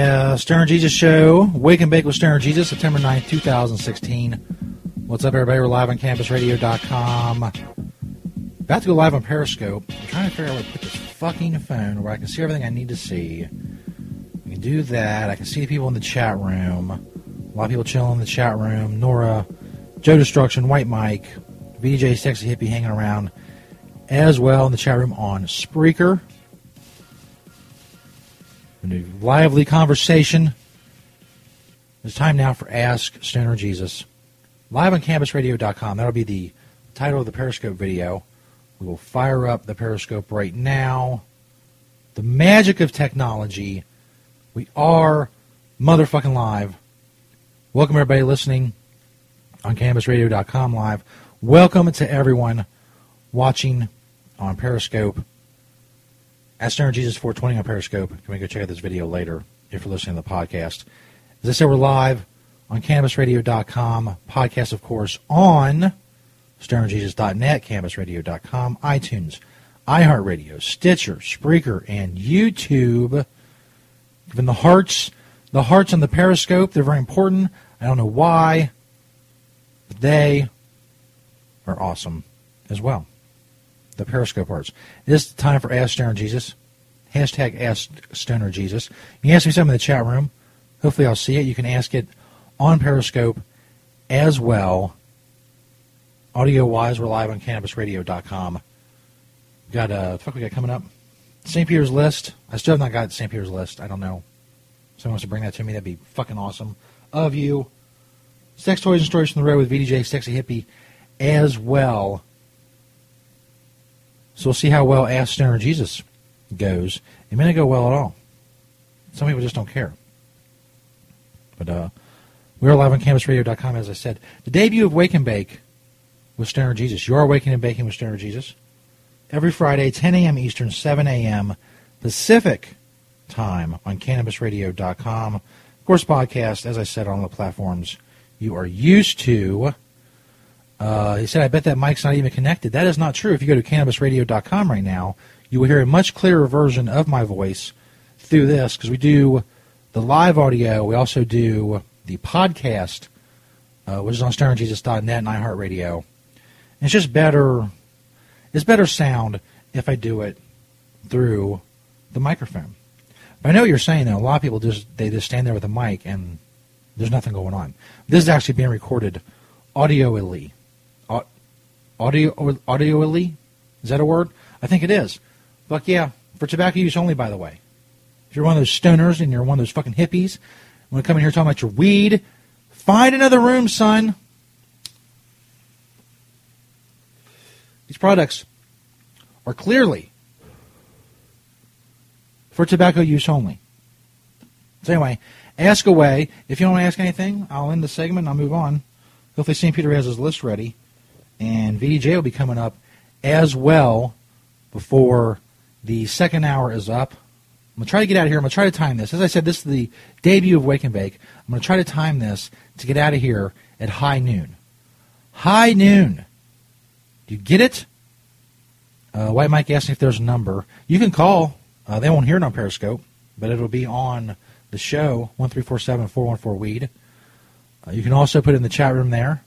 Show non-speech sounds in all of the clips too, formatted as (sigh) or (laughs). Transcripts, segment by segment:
Yeah, Stoner Jesus Show. Wake and Bake with Stoner Jesus, September 9th, 2016. What's up, everybody? We're live on cannabisradio.com. About to go live on Periscope. I'm trying to figure out where to put this fucking phone where I can see everything I need to see. I can do that. I can see people in the chat room. A lot of people chilling in the chat room. Nora, Joe Destruction, White Mike, VJ Sexy Hippie hanging around as well in the chat room on Spreaker. A lively conversation. It's time now for Ask Stoner Jesus. Live on cannabisradio.com. That'll be the title of the Periscope video. We will fire up the Periscope right now. The magic of technology. We are motherfucking live. Welcome everybody listening on cannabisradio.com live. Welcome to everyone watching on Periscope at Stoner Jesus 420 on Periscope. Can go check out this video later if you're listening to the podcast. As I said, we're live on CannabisRadio.com. Podcast, of course, on StonerJesus.net, CannabisRadio.com, iTunes, iHeartRadio, Stitcher, Spreaker, and YouTube. Given the hearts, the hearts on the Periscope, they're very important. I don't know why, but they are awesome as well the Periscope hearts. It is time for Ask Stoner Jesus. Hashtag Ask Stoner Jesus. You can ask me something in the chat room. Hopefully, I'll see it. You can ask it on Periscope as well. Audio wise, we're live on CannabisRadio.com. Got a uh, fuck we got coming up. St. Peter's list. I still have not got St. Peter's list. I don't know. Someone wants to bring that to me. That'd be fucking awesome. Of you. Sex toys and stories from the road with VDJ Sexy Hippie as well. So we'll see how well Ask Stoner Jesus goes. It may not go well at all. Some people just don't care. But uh, we're live on CannabisRadio.com, as I said. The debut of Wake and Bake with Stoner Jesus. You are waking and baking with Stoner Jesus. Every Friday, 10 a.m. Eastern, 7 a.m. Pacific time on CannabisRadio.com. Of course, podcast, as I said, on the platforms you are used to. Uh, he said, I bet that mic's not even connected. That is not true. If you go to cannabisradio.com right now, you will hear a much clearer version of my voice through this because we do the live audio. We also do the podcast, uh, which is on StonerJesus.net and iHeartRadio. It's just better. It's better sound if I do it through the microphone. But I know what you're saying though. A lot of people just they just stand there with a mic and there's nothing going on. This is actually being recorded audioily audio audioily. Is that a word? I think it is. Fuck yeah, for tobacco use only. By the way, if you're one of those stoners and you're one of those fucking hippies, want to come in here talking about your weed, find another room, son. These products are clearly for tobacco use only. So anyway, ask away. If you don't want to ask anything, I'll end the segment and I'll move on. Hopefully St. Peter has his list ready and VDJ will be coming up as well before the second hour is up. I'm going to try to get out of here. I'm going to try to time this. As I said, this is the debut of Wake and Bake. I'm going to try to time this to get out of here at high noon. High noon. Do you get it? Uh, White Mike asked me if there's a number. You can call. Uh, they won't hear it on Periscope, but it'll be on the show, 1347 414 Weed. Uh, you can also put in the chat room there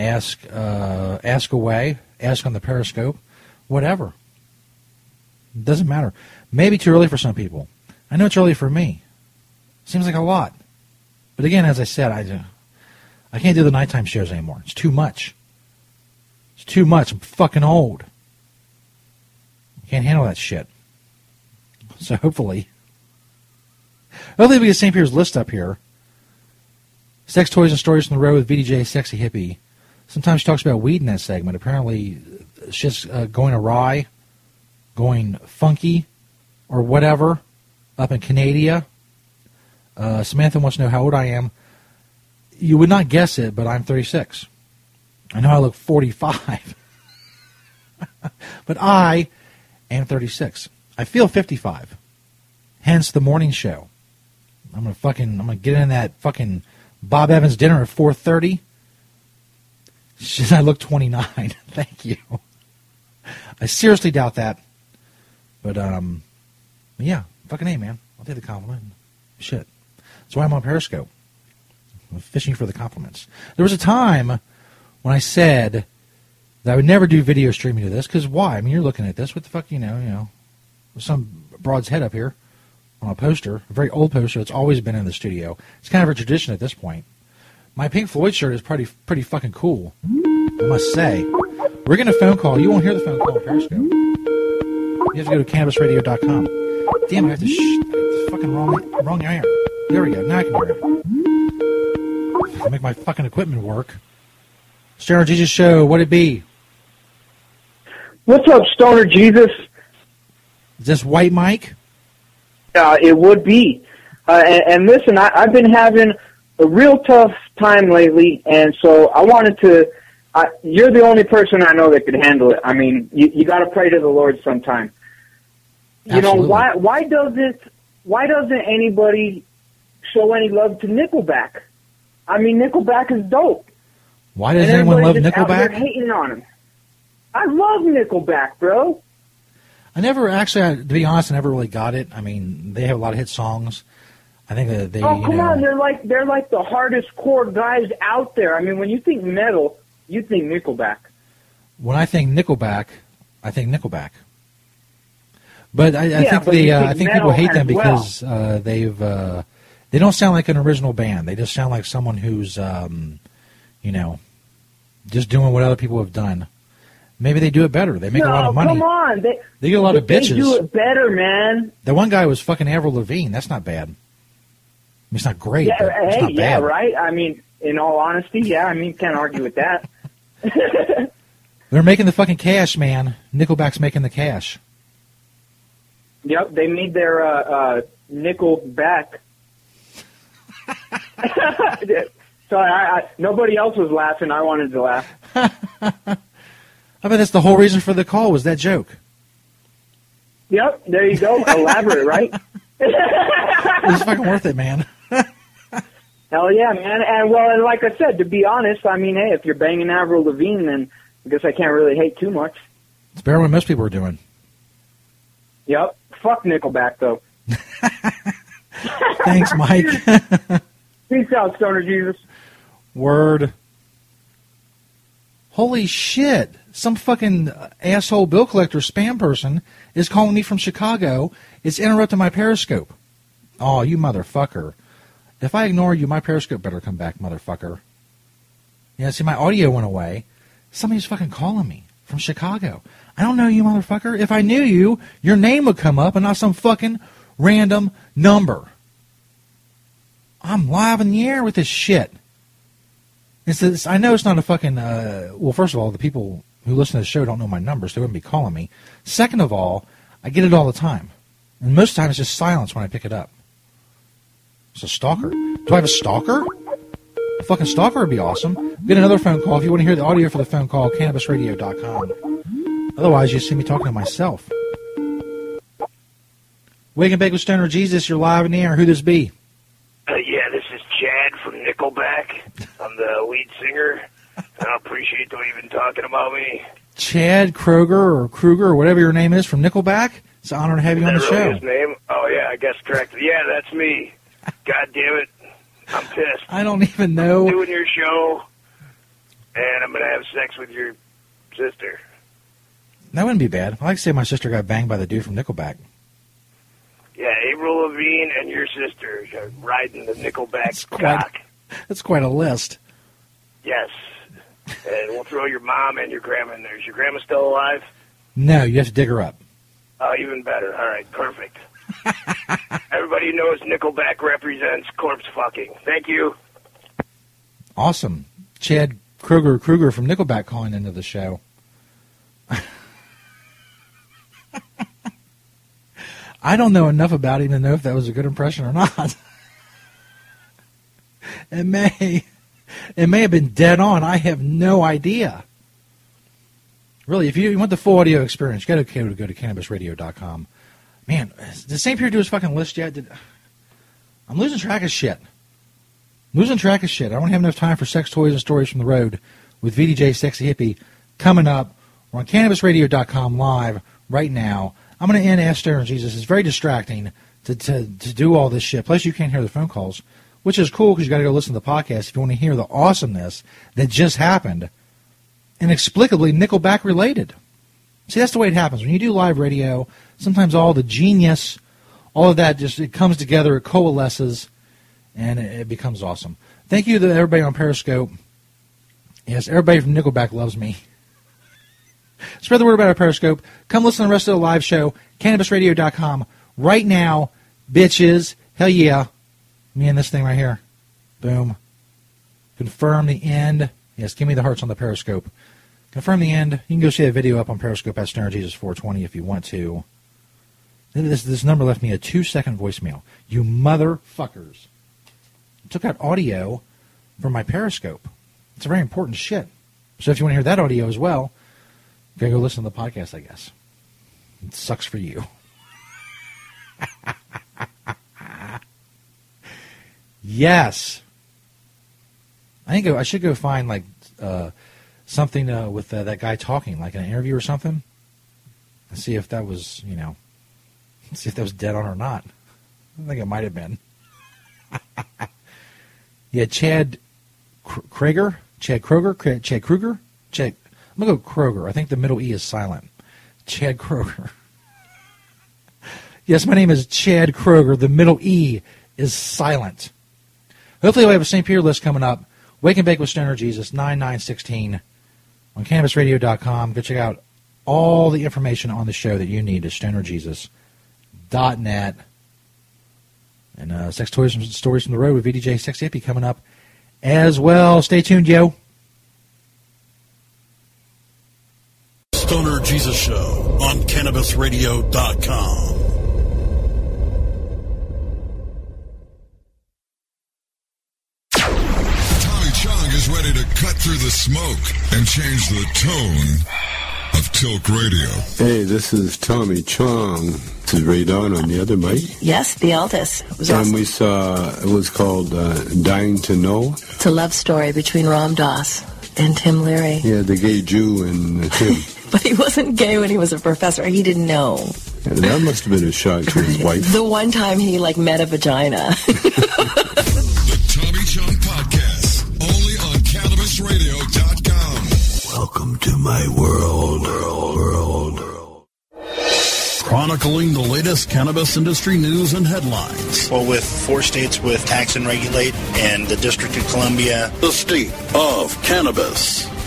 ask uh, ask away, ask on the Periscope, whatever. It doesn't matter. Maybe too early for some people. I know it's early for me. Seems like a lot. But again, as I said, I, I can't do the nighttime shows anymore. It's too much. It's too much. I'm fucking old. I can't handle that shit. (laughs) So hopefully, hopefully we get St. Peter's list up here Sex Toys and Stories from the Road with VDJ Sexy Hippie. Sometimes she talks about weed in that segment. Apparently, she's uh, going awry, going funky, or whatever up in Canada. Uh, Samantha wants to know how old I am. You would not guess it, but I'm 36. I know I look 45, (laughs) but I am 36. I feel 55. Hence the morning show. I'm gonna fucking I'm gonna get in that fucking Bob Evans dinner at 4:30. Should I look 29? (laughs) Thank you. I seriously doubt that. But um, yeah, fucking a man. I'll take the compliment. Shit. That's why I'm on Periscope. I'm fishing for the compliments. There was a time when I said that I would never do video streaming to this because why? I mean, you're looking at this. What the fuck, you know? You know, some broad's head up here on a poster, a very old poster that's always been in the studio. It's kind of a tradition at this point. My Pink Floyd shirt is pretty pretty fucking cool, I must say. We're getting a phone call. You won't hear the phone call on Periscope. You have to go to cannabisradio.com. Damn, I have to shh. Fucking wrong, wrong iron. There we go. Now I can hear it. I make my fucking equipment work. Stoner Jesus Show, what it be? What's up, Stoner Jesus? Is this White Mike? Uh, it would be. Uh, and, and listen, I, I've been having a real tough time lately, and so I wanted to. Uh, you're the only person I know that could handle it. I mean, you, you got to pray to the Lord sometime. You Absolutely. know why? Why doesn't Why doesn't anybody show any love to Nickelback? I mean, Nickelback is dope. Why does and anyone love everybody's just out there Nickelback? hating on him. I love Nickelback, bro. I never actually, I- to be honest, I never really got it. I mean, they have a lot of hit songs. I think that they, Oh you come know, on, they're like they're like the hardest core guys out there. I mean, when you think metal, you think Nickelback. when I think Nickelback, I think Nickelback. But I, I Yeah, think but they, you uh, think I think people hate them well. because uh, they've, uh, they don't sound like an original band. They just sound like someone who's, um, you know, just doing what other people have done. Maybe they do it better. They make no, a lot of money. come on, they They get a lot of they bitches. do it better, man. The one guy was fucking Avril Lavigne. That's not bad. Mean, it's not great, Yeah, hey, yeah, bad. right. I mean, in all honesty, yeah. I mean, can't argue with that. (laughs) They're making the fucking cash, man. Nickelback's making the cash. Yep, they made their uh, uh, nickel back. (laughs) Sorry, I, I, nobody else was laughing. I wanted to laugh. (laughs) I bet that's the whole reason for the call was that joke. Yep, there you go. Elaborate, right? It's fucking worth it, man. Hell yeah, man. And well, and like I said, to be honest, I mean, hey, if you're banging Avril Lavigne, then I guess I can't really hate too much. It's better than most people are doing. Yep. Fuck Nickelback though. (laughs) Thanks, Mike. (laughs) Peace out, Stoner Jesus. Word. Holy shit. Some fucking asshole bill collector spam person is calling me from Chicago. It's interrupting my Periscope. Oh, you motherfucker. If I ignore you, my Periscope better come back, motherfucker. Yeah, see, my audio went away. Somebody's fucking calling me from Chicago. I don't know you, motherfucker. If I knew you, your name would come up and not some fucking random number. I'm live in the air with this shit. It's, I know it's not a fucking. Uh, well, first of all, the people who listen to the show don't know my numbers. They wouldn't be calling me. Second of all, I get it all the time, and most of the time it's just silence when I pick it up. It's a stalker. Do I have a stalker? A fucking stalker would be awesome. Get another phone call if you want to hear the audio for the phone call. CannabisRadio.com. Otherwise, you see me talking to myself. Wake and Bake with Stoner Jesus. You're live in the air. Who this be? Uh, yeah, this is Chad from Nickelback. I'm the lead singer. I appreciate you even talking about me. Chad Kroger or Kruger or whatever your name is from Nickelback. It's an honor to have you on the really show. his name? Oh, yeah, I guess correct. Yeah, that's me. God damn it. I'm pissed. I don't even know. I'm doing your show, and I'm going to have sex with your sister. That wouldn't be bad. I like to say my sister got banged by the dude from Nickelback. Yeah, April Levine and your sister are riding the Nickelback That's quite- cock. That's quite a list. Yes. And we'll throw your mom and your grandma in there. Is your grandma still alive? No, you have to dig her up. Oh, even better. All right, perfect. (laughs) Everybody knows Nickelback represents corpse fucking. Thank you. Awesome. Chad Kruger Kruger from Nickelback calling into the show. (laughs) I don't know enough about him to know if that was a good impression or not. (laughs) it may it may have been dead on. I have no idea. Really, if you want the full audio experience, you got to go to cannabisradio.com. Man, did St. Peter do his fucking list yet? Did, I'm losing track of shit. I'm losing track of shit. I don't have enough time for sex toys and stories from the road with VDJ Sexy Hippie coming up. We're on cannabisradio.com live right now. I'm going to end Ask Stoner Jesus. It's very distracting to, to, to do all this shit. Plus, you can't hear the phone calls, which is cool because you got to go listen to the podcast if you want to hear the awesomeness that just happened, inexplicably Nickelback related. See, that's the way it happens when you do live radio. Sometimes all the genius, all of that, just it comes together, it coalesces, and it, it becomes awesome. Thank you to everybody on Periscope. Yes, everybody from Nickelback loves me. (laughs) Spread the word about our Periscope. Come listen to the rest of the live show, cannabisradio.com. Right now, bitches. Hell yeah. Me and this thing right here. Boom. Confirm the end. Yes, give me the hearts on the Periscope. Confirm the end. You can go see that video up on Periscope at StonerJesus420 if you want to. This, this number left me a two second voicemail. You motherfuckers. Took out audio from my Periscope. It's a very important shit. So if you want to hear that audio as well, gotta go listen to the podcast, I guess. It sucks for you. (laughs) yes. I think I should go find like uh, something uh, with uh, that guy talking, like an interview or something, and see if that was, you know, (laughs) see if that was dead on or not. I think it might have been. (laughs) yeah, Chad Krager, Chad Kroger, Chad Kruger, Chad. I'm gonna go Kroger. I think the middle e is silent. Chad Kroger. (laughs) yes, my name is Chad Kroger. The middle e is silent. Hopefully, we have a St. Peter list coming up. Wake and Bake with Stoner Jesus, 9916 on CannabisRadio.com. Go check out all the information on the show that you need at StonerJesus.net. And uh, Sex Toys and Stories from the Road with VDJ Sexy Hippie coming up as well. Stay tuned, yo. Stoner Jesus Show on CannabisRadio.com. cut through the smoke and change the tone of Tilk Radio. Hey, this is Tommy Chong. This is Ray Don on the other mic. Yes, the Altus. It was And awesome. we saw, it was called uh, Dying to Know. It's a love story between Ram Dass and Tim Leary. Yeah, the gay Jew and uh, Tim. (laughs) But he wasn't gay when he was a professor. He didn't know. Yeah, that must have been a shock to his wife. (laughs) The one time he like met a vagina. (laughs) The Tommy Chong Podcast, only on CannabisRadio.com. Welcome to my world. world, world, world. Chronicling the latest cannabis industry news and headlines. Well, with four states with tax and regulate and the District of Columbia, The state of cannabis.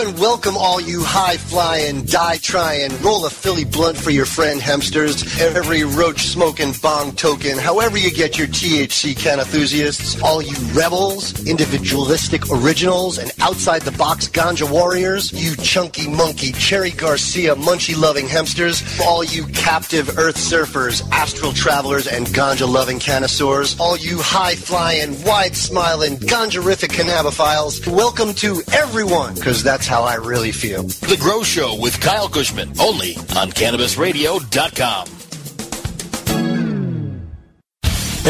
And welcome all you high flying, die trying, roll a Philly blunt for your friend hemsters, every roach smoking bong token, however you get your THC can enthusiasts, all you rebels, individualistic originals, and outside the box ganja warriors, you chunky monkey, Cherry Garcia munchie loving hemsters, all you captive earth surfers, astral travelers, and ganja loving canosaurs, all you high flying, wide smiling, ganjarific cannabophiles, welcome to everyone, because that's how I really feel. The Grow Show with Kyle Kushman, only on CannabisRadio.com.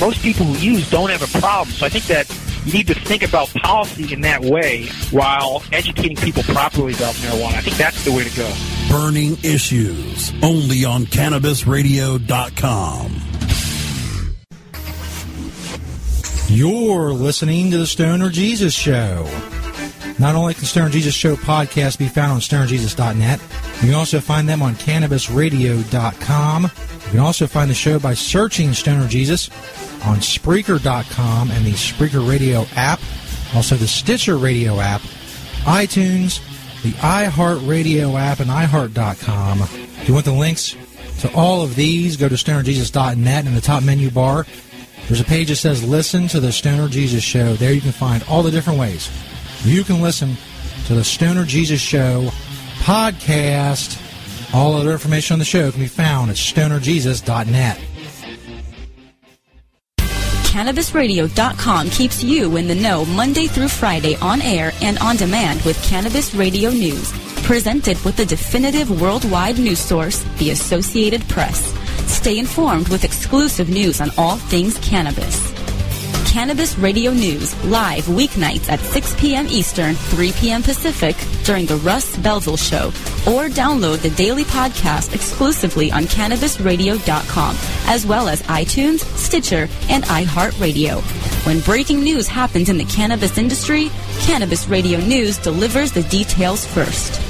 most people who use don't have a problem. So I think that you need to think about policy in that way while educating people properly about marijuana. I think that's the way to go. Burning Issues, only on CannabisRadio.com. You're listening to the Stoner Jesus Show. Not only can Stoner Jesus Show podcast be found on stonerjesus.net, you can also find them on cannabisradio.com. You can also find the show by searching Stoner Jesus on Spreaker.com and the Spreaker Radio app, also the Stitcher Radio app, iTunes, the iHeartRadio app, and iHeart.com. If you want the links to all of these, go to stonerjesus.net in the top menu bar. There's a page that says Listen to the Stoner Jesus Show. There you can find all the different ways you can listen to the Stoner Jesus Show podcast. All other information on the show can be found at stonerjesus.net. CannabisRadio.com keeps you in the know Monday through Friday on air and on demand with Cannabis Radio News. Presented with the definitive worldwide news source, the Associated Press. Stay informed with exclusive news on all things cannabis. Cannabis Radio News, live weeknights at 6 p.m. Eastern, 3 p.m. Pacific during the Russ Belville Show, or download the daily podcast exclusively on CannabisRadio.com, as well as iTunes, Stitcher, and iHeartRadio. When breaking news happens in the cannabis industry, Cannabis Radio News delivers the details first.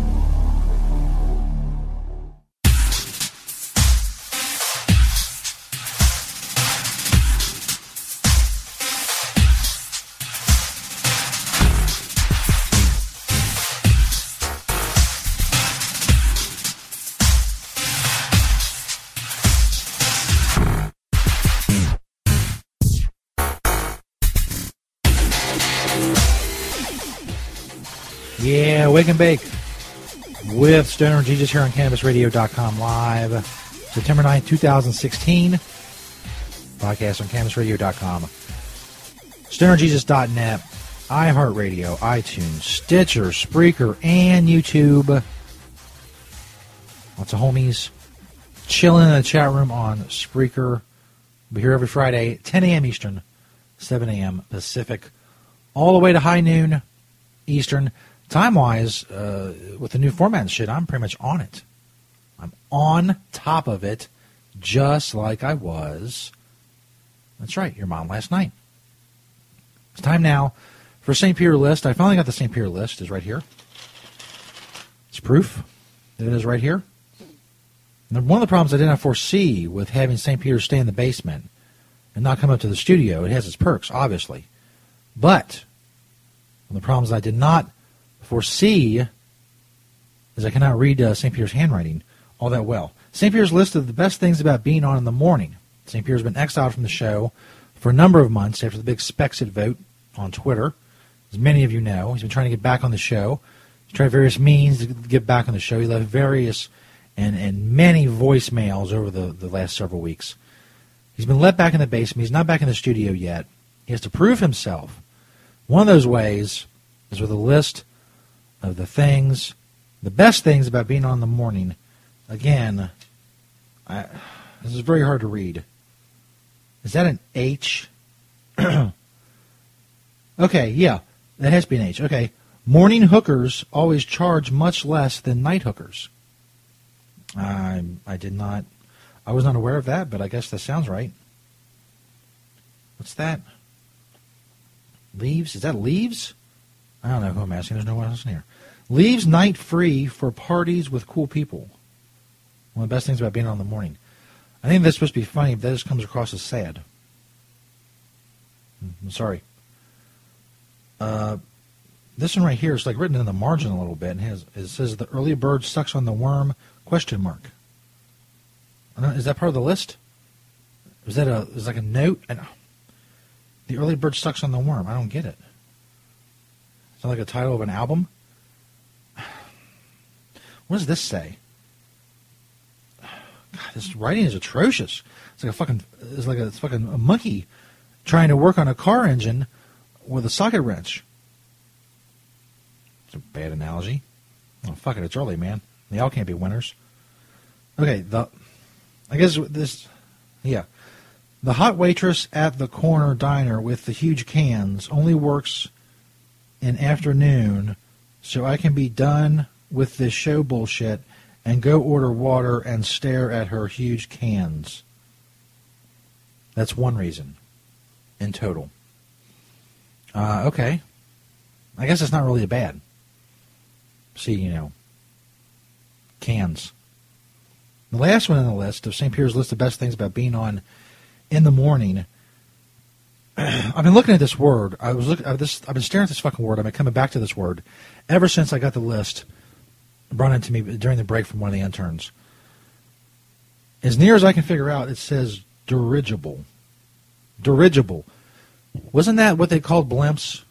Wake and Bake with Stoner Jesus here on CannabisRadio.com live September 9th, 2016. Podcast on CannabisRadio.com. StonerJesus.net, iHeartRadio, iTunes, Stitcher, Spreaker, and YouTube. Lots of homies chilling in the chat room on Spreaker. We're here every Friday, 10 a.m. Eastern, 7 a.m. Pacific, all the way to high noon Eastern. Time wise, uh, with the new format and shit, I'm pretty much on it. I'm on top of it, just like I was. That's right, your mom last night. It's time now for St. Peter list. I finally got the St. Peter list. Is right here. It's proof that it is right here. And one of the problems I did not foresee with having St. Peter stay in the basement and not come up to the studio, it has its perks, obviously. But one of the problems I did not foresee as I cannot read uh, St. Peter's handwriting all that well. St. Peter's listed the best things about being on in the morning. St. Peter's been exiled from the show for a number of months after the big Spexit vote on Twitter. As many of you know, he's been trying to get back on the show. He's tried various means to get back on the show. He left various and, and many voicemails over the, the last several weeks. He's been let back in the basement. He's not back in the studio yet. He has to prove himself. One of those ways is with a list of the things, the best things about being on the morning. Again, I, this is very hard to read. Is that an H? (clears throat) okay, yeah, that has to be an H. Okay, morning hookers always charge much less than night hookers. I I did not, I was not aware of that, but I guess that sounds right. What's that? Leaves? Is that leaves? I don't know who I'm asking. There's no one else in here. Leaves night free for parties with cool people. One of the best things about being on the morning. I think that's supposed to be funny, but that just comes across as sad. I'm sorry. Uh, this one right here is like written in the margin a little bit, and has it says the early bird sucks on the worm? Question mark. Is that part of the list? Is that a is like a note? I know. The early bird sucks on the worm. I don't get it. Is that like a title of an album? What does this say? God, this writing is atrocious. It's like a fucking it's like a it's fucking a monkey trying to work on a car engine with a socket wrench. It's a bad analogy. Oh fuck it, it's early, man. They all can't be winners. Okay, the I guess this yeah. The hot waitress at the corner diner with the huge cans only works in afternoon so I can be done with this show bullshit and go order water and stare at her huge cans. That's one reason in total. Uh, okay. I guess it's not really a bad. See, you know, cans. The last one on the list of St. Peter's list of best things about being on in the morning. (clears throat) I've been looking at this word. I was looking. I've, this, I've been staring at this fucking word. I've been coming back to this word ever since I got the list brought into me during the break from one of the interns. As near as I can figure out, it says dirigible. Dirigible. Wasn't that what they called blimps?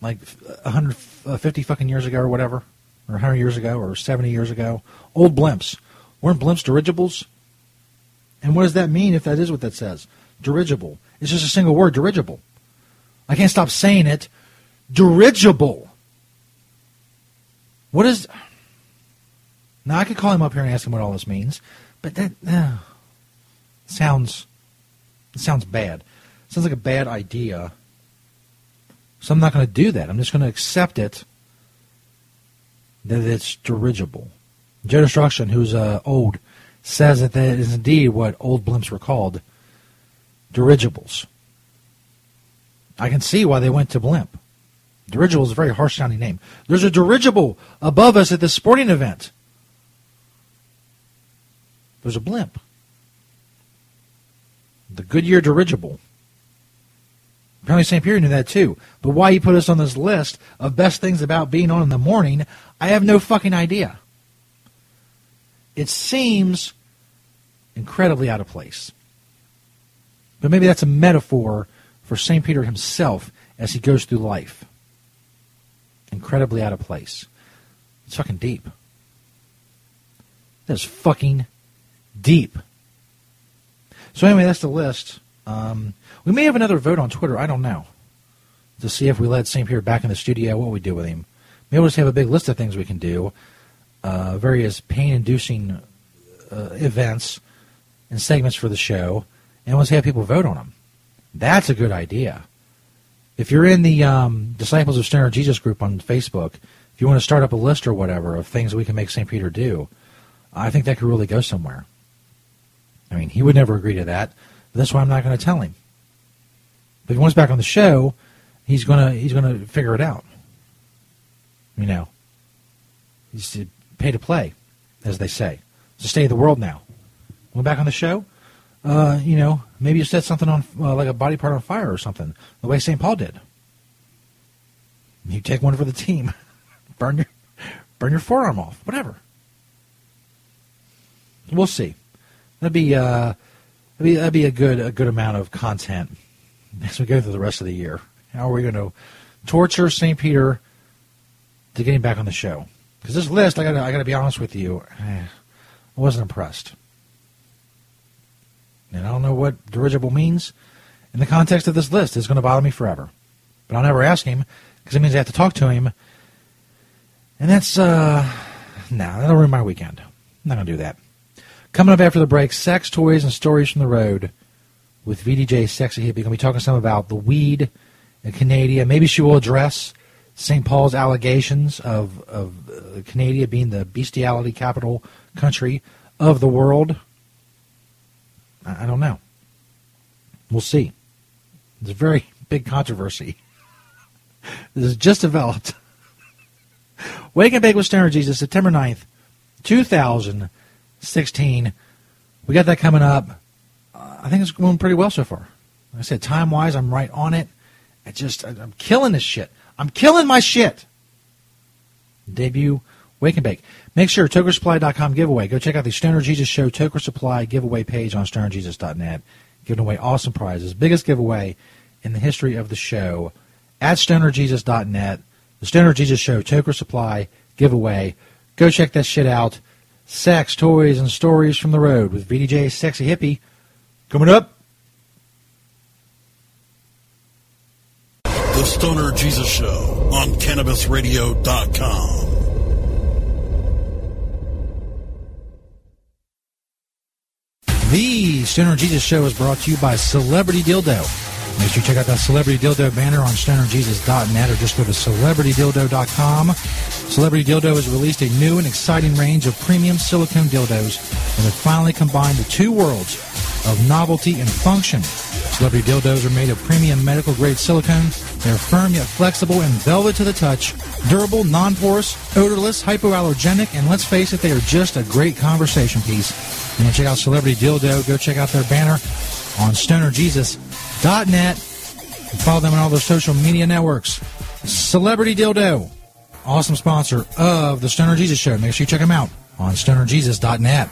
Like 150 uh, fucking years ago or whatever? Or 100 years ago or 70 years ago? Old blimps. Weren't blimps dirigibles? And what does that mean if that is what that says? Dirigible. It's just a single word, dirigible. I can't stop saying it. Dirigible. What is. Now, I could call him up here and ask him what all this means, but that uh, sounds. Sounds bad. sounds like a bad idea. So I'm not going to do that. I'm just going to accept it that it's dirigible. Joe Destruction, who's uh, old, says that that is indeed what old blimps were called dirigibles. I can see why they went to blimp. Dirigible is a very harsh sounding name. There's a dirigible above us at this sporting event. There's a blimp. The Goodyear dirigible. Apparently St. Peter knew that too. But why he put us on this list of best things about being on in the morning, I have no fucking idea. It seems incredibly out of place. But maybe that's a metaphor for St. Peter himself as he goes through life. Incredibly out of place. It's fucking deep. That's fucking deep. So anyway, that's the list. Um, we may have another vote on Twitter. I don't know to see if we let St. Peter back in the studio. What we do with him? Maybe we'll just have a big list of things we can do. Uh, various pain-inducing uh, events and segments for the show, and we'll have people vote on them. That's a good idea. If you're in the um, Disciples of Stoner Jesus group on Facebook, if you want to start up a list or whatever of things we can make St. Peter do, I think that could really go somewhere. I mean, he would never agree to that. That's why I'm not going to tell him. But wants back on the show, he's gonna he's gonna figure it out. You know, he's to pay to play, as they say. It's the state of the world now. Want back on the show? Uh, you know, maybe you set something on uh, like a body part on fire or something, the way St. Paul did. You take one for the team, (laughs) burn your burn your forearm off, whatever. We'll see. That'd be uh, that'd be that'd be a good a good amount of content as we go through the rest of the year. How are we going to torture St. Peter to get him back on the show? Because this list, I got I got to be honest with you, (sighs) I wasn't impressed. And I don't know what dirigible means in the context of this list. It's going to bother me forever. But I'll never ask him because it means I have to talk to him. And that's, uh, nah, that'll ruin my weekend. I'm not going to do that. Coming up after the break, sex, toys, and stories from the road with VDJ Sexy Hippie. Going to be talking some about the weed in Canada. Maybe she will address St. Paul's allegations of, of uh, Canada being the bestiality capital country of the world. I, don't know. We'll see. It's a very big controversy. (laughs) this is just developed. Wake and Bake with Stoner Jesus, September 9th, 2016. We got that coming up. Uh, I think it's going pretty well so far. Like I said, time wise, I'm right on it. I just, I, I'm killing this shit. I'm killing my shit. Debut Wake and Bake. Make sure TokerSupply.com giveaway. Go check out the Stoner Jesus Show Toker Supply giveaway page on StonerJesus.net. Giving away awesome prizes. Biggest giveaway in the history of the show at StonerJesus.net. The Stoner Jesus Show Toker Supply giveaway. Go check that shit out. Sex, toys, and stories from the road with VDJ Sexy Hippie. Coming up. The Stoner Jesus Show on CannabisRadio.com. The Stoner Jesus Show is brought to you by Celebrity Dildo. Make sure you check out that Celebrity Dildo banner on StonerJesus.net or just go to CelebrityDildo.com. Celebrity Dildo has released a new and exciting range of premium silicone dildos and have finally combined the two worlds of novelty and function. Celebrity dildos are made of premium medical grade silicone. They're firm yet flexible and velvet to the touch, durable, non-porous, odorless, hypoallergenic, and let's face it, they are just a great conversation piece. You want to check out Celebrity Dildo? Go check out their banner on StonerJesus.net and follow them on all their social media networks. Celebrity Dildo, awesome sponsor of the Stoner Jesus Show. Make sure you check them out on StonerJesus.net.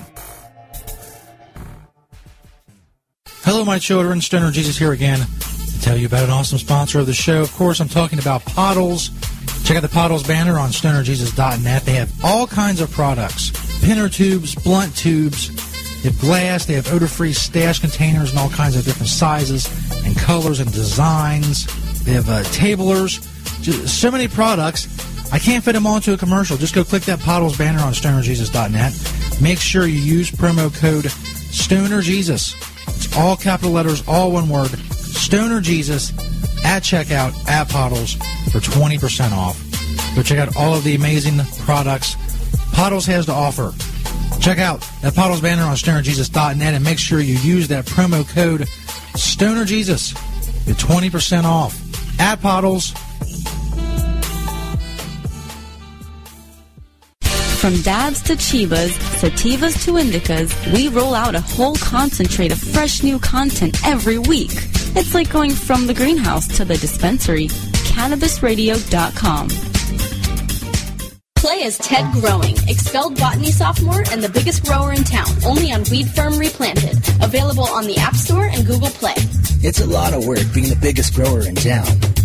Hello, my children. Stoner Jesus here again to tell you about an awesome sponsor of the show. Of course, I'm talking about Pottles. Check out the Pottles banner on stonerjesus.net. They have all kinds of products pinner tubes, blunt tubes. They have glass. They have odor free stash containers in all kinds of different sizes and colors and designs. They have uh, tablers. Just so many products. I can't fit them all into a commercial. Just go click that Pottles banner on stonerjesus.net. Make sure you use promo code StonerJesus. All capital letters, all one word. Stoner Jesus at checkout at Pottles for 20% off. Go check out all of the amazing products Pottles has to offer. Check out that Pottles banner on stonerjesus.net and make sure you use that promo code Stoner StonerJesus. Get 20% off at Pottles. From dabs to chivas, sativas to indicas, we roll out a whole concentrate of fresh new content every week. It's like going from the greenhouse to the dispensary. CannabisRadio.com. Play as Ted Growing, expelled botany sophomore and the biggest grower in town, only on Weed Firm Replanted. Available on the App Store and Google Play. It's a lot of work being the biggest grower in town.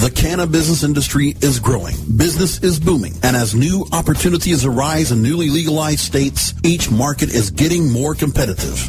The cannabis industry is growing. Business is booming. And as new opportunities arise in newly legalized states, each market is getting more competitive.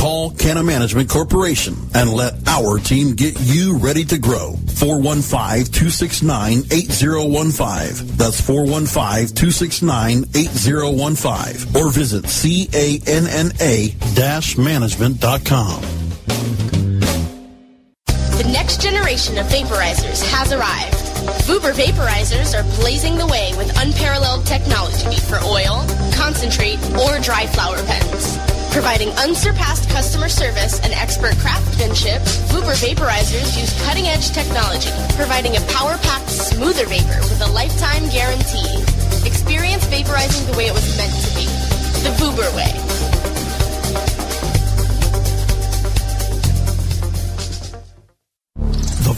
Call Canna Management Corporation and let our team get you ready to grow. 415-269-8015. That's 415-269-8015. Or visit canna-management.com. The next generation of vaporizers has arrived. Vuber vaporizers are blazing the way with unparalleled technology for oil, concentrate, or dry flower pens. Providing unsurpassed customer service and expert craftsmanship, Vuber vaporizers use cutting-edge technology, providing a power-packed, smoother vapor with a lifetime guarantee. Experience vaporizing the way it was meant to be. The Vuber way.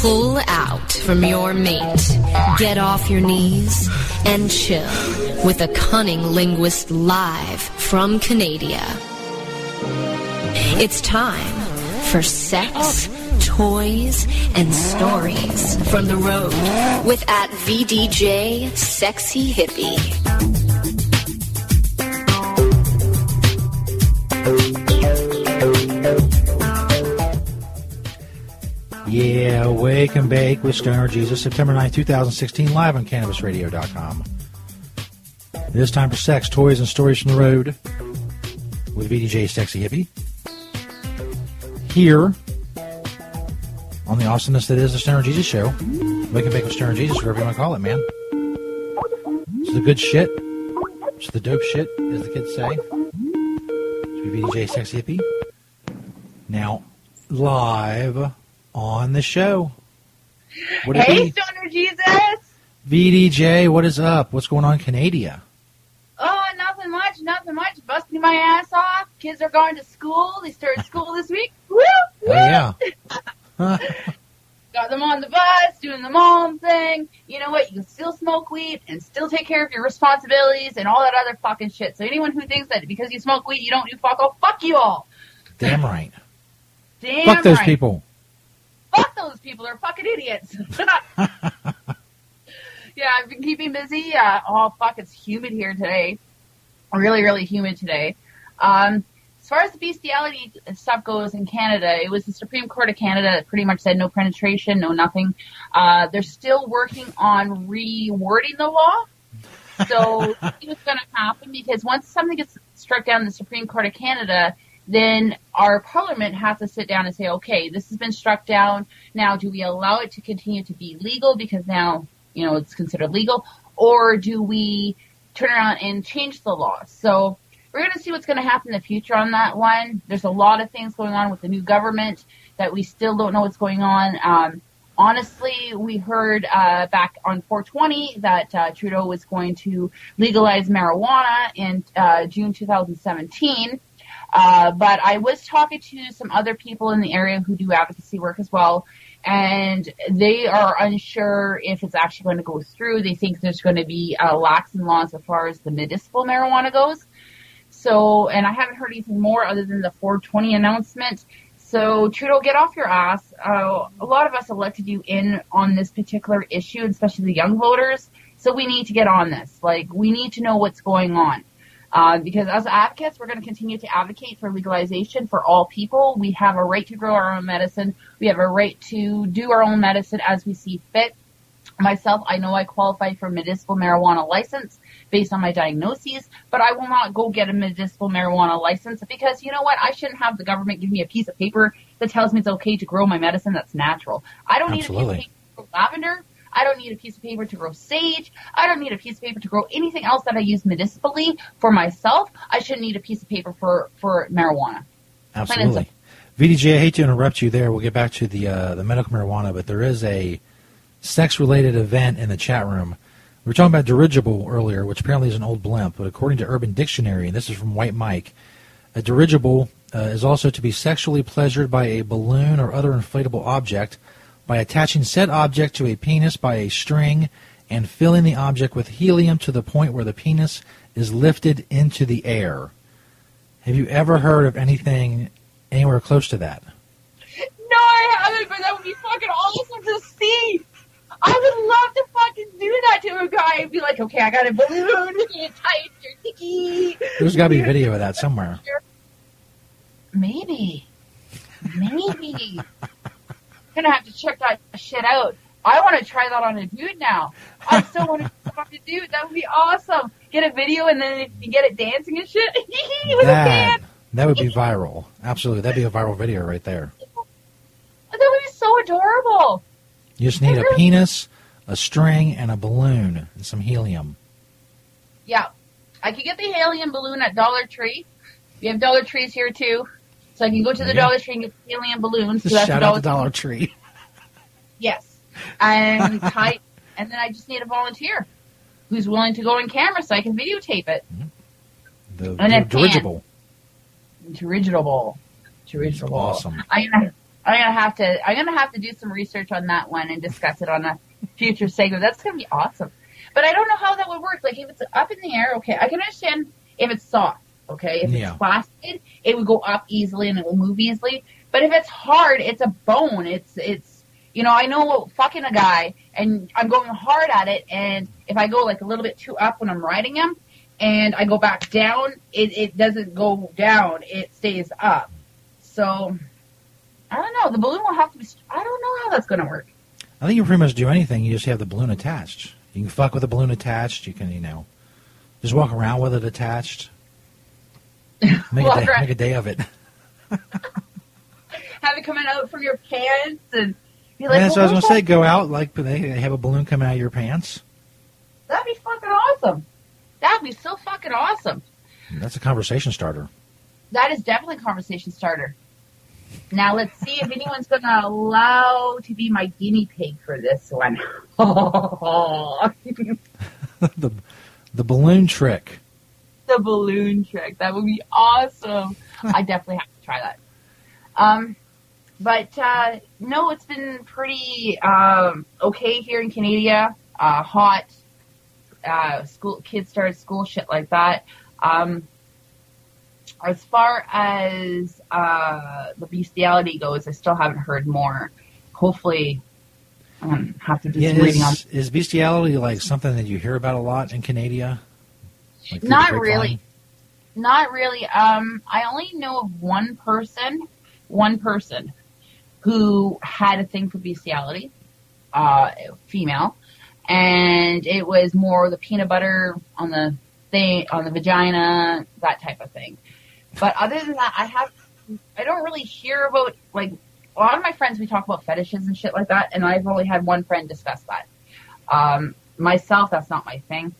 Pull out from your mate. Get off your knees and chill with a cunning linguist live from Canada. It's time for sex, toys, and stories from the road with at VDJ Sexy Hippie. Yeah, Wake and Bake with Stoner Jesus, September 9th, 2016, live on CannabisRadio.com. It is time for sex, toys, and stories from the road with VDJ Sexy Hippie. Here on the awesomeness that is the Stoner Jesus Show. Wake and Bake with Stoner Jesus, whatever you want to call it, man. It's the good shit. It's the dope shit, as the kids say. It's VDJ Sexy Hippie. Now, live on the show. It Hey? Stoner Jesus. VDJ, what is up? What's going on in Canada? Oh, nothing much, nothing much. Busting my ass off. Kids are going to school. They started school this week. (laughs) Woo! Oh, yeah. Got them on the bus, doing the mom thing. You know what? You can still smoke weed and still take care of your responsibilities and all that other fucking shit. So anyone who thinks that because you smoke weed you don't do fuck all, fuck you all. Damn right. Damn Fuck those people. Fuck those people. They're fucking idiots. (laughs) (laughs) yeah, I've been keeping busy. Uh, oh, fuck, it's humid here today. Really, really humid today. Um, as far as the bestiality stuff goes in Canada, it was the Supreme Court of Canada that pretty much said no penetration, no nothing. Uh, they're still working on rewording the law. So (laughs) what's going to happen because once something gets struck down in the Supreme Court of Canada, then our parliament has to sit down and say, okay, this has been struck down. Now, do we allow it to continue to be legal because now, you know, it's considered legal, or do we turn around and change the law? So we're going to see what's going to happen in the future on that one. There's a lot of things going on with the new government that we still don't know what's going on. Um, honestly, we heard uh, back on 420 that uh, Trudeau was going to legalize marijuana in uh, June 2017. Uh, but I was talking to some other people in the area who do advocacy work as well, and they are unsure if it's actually going to go through. They think there's going to be uh, lax in laws as far as the medicinal marijuana goes. So, and I haven't heard anything more other than the 420 announcement. So, Trudeau, get off your ass. Uh, a lot of us elected you in on this particular issue, especially the young voters. So we need to get on this. Like, we need to know what's going on. Uh, because as advocates, we're going to continue to advocate for legalization for all people. We have a right to grow our own medicine. We have a right to do our own medicine as we see fit. Myself, I know I qualify for medicinal marijuana license based on my diagnoses, but I will not go get a medicinal marijuana license because you know what? I shouldn't have the government give me a piece of paper that tells me it's okay to grow my medicine that's natural. I don't Absolutely. need a piece of paper lavender. I don't need a piece of paper to grow sage. I don't need a piece of paper to grow anything else that I use medicinally for myself. I shouldn't need a piece of paper for, for marijuana. Absolutely. VDJ, I hate to interrupt you there. We'll get back to the uh, the medical marijuana, but there is a sex related event in the chat room. We were talking about dirigible earlier, which apparently is an old blimp, but according to Urban Dictionary, and this is from White Mike, a dirigible uh, is also to be sexually pleasured by a balloon or other inflatable object by attaching said object to a penis by a string and filling the object with helium to the point where the penis is lifted into the air. Have you ever heard of anything anywhere close to that? No, I haven't, but that would be fucking awesome to see. I would love to fucking do that to a guy and be like, okay, I got a balloon, tight your dicky. There's got to be a video of that somewhere. (laughs) Maybe. Maybe. Gonna have to check that shit out. I want to try that on a dude now. I still want to (laughs) fuck a dude. That would be awesome. Get a video and then if you get it dancing and shit (laughs) with a That, band. that would be viral. Absolutely. That'd be a viral video right there. That would be so adorable. You just need a penis, a string, and a balloon, and some helium. Yeah. I could get the helium balloon at Dollar Tree. We have Dollar Trees here too. So I can go to the Yeah. Dollar Tree and get the helium balloons. So that's Shout out to Dollar Dollar Tree. (laughs) Yes. And (laughs) tie, and then I just need a volunteer who's willing to go on camera so I can videotape it. Mm-hmm. The, And the dirigible. Dirigible. Dirigible. Awesome. I'm gonna, I'm gonna have to, I'm gonna have to do some research on that one and discuss it on a future segment. That's gonna be awesome. But I don't know how that would work. Like if it's up in the air, okay, I can understand if it's soft. Okay, if Yeah. it's plastic, it would go up easily and it will move easily. But if it's hard, it's a bone. It's it's you know I know fucking a guy and I'm going hard at it, and if I go like a little bit too up when I'm riding him, and I go back down, it it doesn't go down. It stays up. So I don't know. The balloon will have to be. I don't know how that's going to work. I think you pretty much do anything. You just have the balloon attached. You can fuck with the balloon attached. You can, you know, just walk around with it attached. (laughs) Make, a day, make a day of it. (laughs) Have it coming out from your pants and be like, that's what I was gonna say. Go out like they have a balloon come out of your pants. That'd be fucking awesome. That'd be so fucking awesome. That's a conversation starter. That is definitely a conversation starter. Now let's see if anyone's going to allow to be my guinea pig for this one. (laughs) the the balloon trick. Balloon trick. That would be awesome. (laughs) I definitely have to try that. Um, but uh, no, it's been pretty um, okay here in Canada. Uh, hot. Uh, school kids started school, shit like that. Um, as far as uh, the bestiality goes, I still haven't heard more. Hopefully, um, have to do Yeah, is, is bestiality like something that you hear about a lot in Canada? Like Not really. Not really. Um, I only know of one person, one person who had a thing for bestiality, uh, female, and it was more the peanut butter on the thing, on the vagina, that type of thing. But other than that, I have, I don't really hear about like a lot of my friends. We talk about fetishes and shit like that, and I've only had one friend discuss that. Um, myself, that's not my thing.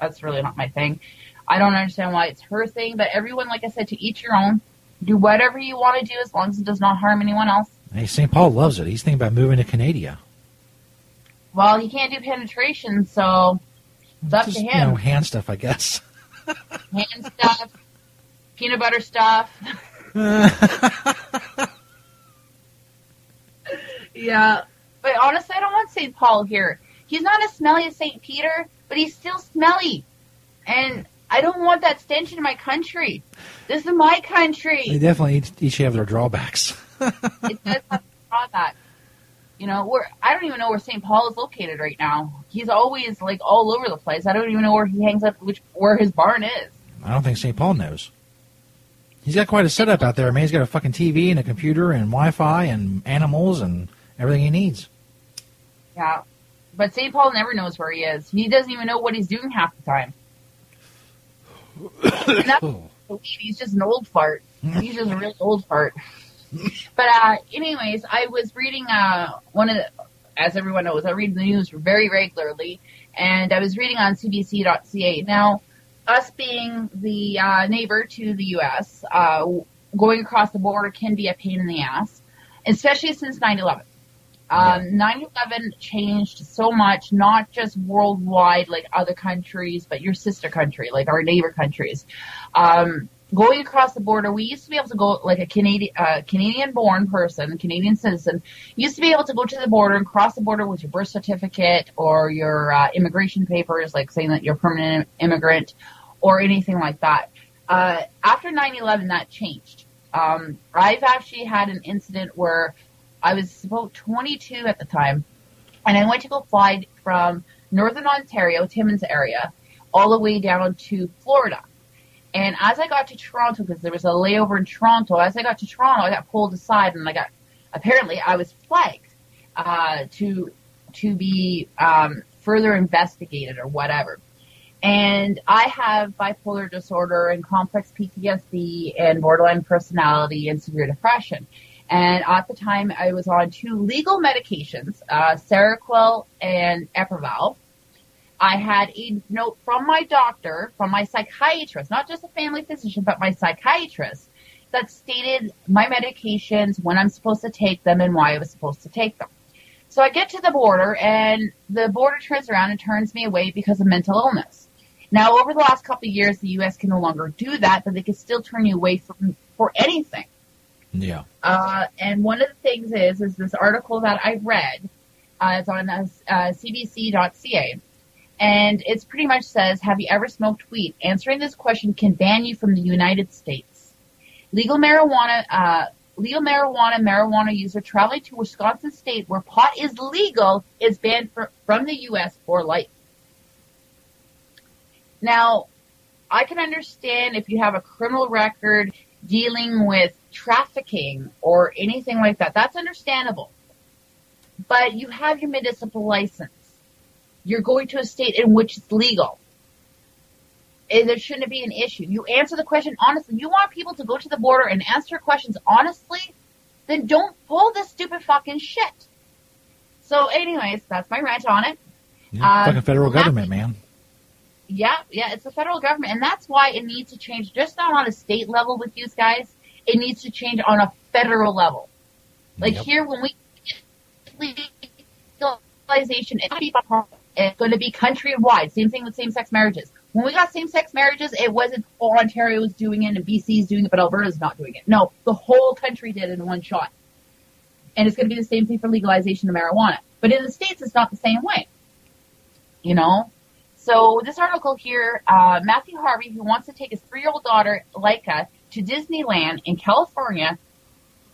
That's really not my thing. I don't understand why it's her thing, but everyone, like I said, to each your own. Do whatever you want to do as long as it does not harm anyone else. Hey, St. Paul loves it. He's thinking about moving to Canada. Well, he can't do penetration, so it's up Just, to you know, hand stuff, I guess. (laughs) Hand stuff, peanut butter stuff. (laughs) yeah, but honestly, I don't want St. Paul here. He's not as smelly as St. Peter, but he's still smelly, and I don't want that stench in my country. This is my country. They definitely each, each have their drawbacks. (laughs) it does have to draw that. You know, where I don't even know where St. Paul is located right now. He's always like all over the place. I don't even know where he hangs up, which where his barn is. I don't think St. Paul knows. He's got quite a setup out there. I mean, he's got a fucking TV and a computer and Wi-Fi and animals and everything he needs. Yeah, but St. Paul never knows where he is. He doesn't even know what he's doing half the time. (coughs) He's just an old fart. He's just a real old fart. But uh, anyways, I was reading uh, one of the, as everyone knows, I read the news very regularly, and I was reading on CBC.ca. Now, us being the uh, neighbor to the U.S., uh, going across the border can be a pain in the ass, especially since 9/11. Um, 9/11 changed so much, not just worldwide like other countries, but your sister country, like our neighbor countries. Um, going across the border, we used to be able to go like a Canadian, uh, Canadian-born person, Canadian citizen, used to be able to go to the border and cross the border with your birth certificate or your uh, immigration papers, like saying that you're a permanent immigrant or anything like that. Uh, after 9/11, that changed. Um, I've actually had an incident where I was about 22 at the time, and I went to go fly from northern Ontario, Timmins area, all the way down to Florida. And as I got to Toronto, because there was a layover in Toronto, as I got to Toronto, I got pulled aside, and I got apparently I was flagged uh, to to be um, further investigated or whatever. And I have bipolar disorder and complex PTSD and borderline personality and severe depression. And at the time, I was on two legal medications, uh, Seroquel and Epival. I had a note from my doctor, from my psychiatrist, not just a family physician, but my psychiatrist, that stated my medications, when I'm supposed to take them, and why I was supposed to take them. So I get to the border, and the border turns around and turns me away because of mental illness. Now, over the last couple of years, the U.S. can no longer do that, but they can still turn you away from for anything. Yeah. Uh, and one of the things is, is this article that I read. Uh, it's on uh, cbc.ca. And it pretty much says, have you ever smoked weed? Answering this question can ban you from the United States. Legal marijuana, uh, legal marijuana marijuana user traveling to Wisconsin state where pot is legal is banned for, from the U.S. for life. Now, I can understand if you have a criminal record dealing with trafficking or anything like that. That's understandable. But you have your municipal license. You're going to a state in which it's legal. And there shouldn't be an issue. You answer the question honestly. You want people to go to the border and answer questions honestly? Then don't pull this stupid fucking shit. So anyways, that's my rant on it. Yeah, Um, fucking federal government, man. yeah, yeah, it's the federal government, and that's why it needs to change. Just not on a state level with you guys, it needs to change on a federal level. Like Yep. here, when we legalization, it's going to be countrywide. Same thing with same-sex marriages. When we got same-sex marriages, it wasn't oh, Ontario was doing it and BC is doing it, but Alberta's not doing it. No, the whole country did it in one shot. And it's going to be the same thing for legalization of marijuana. But in the states, it's not the same way. You know, so this article here, uh, Matthew Harvey, who wants to take his three-year-old daughter, Leica, to Disneyland in California,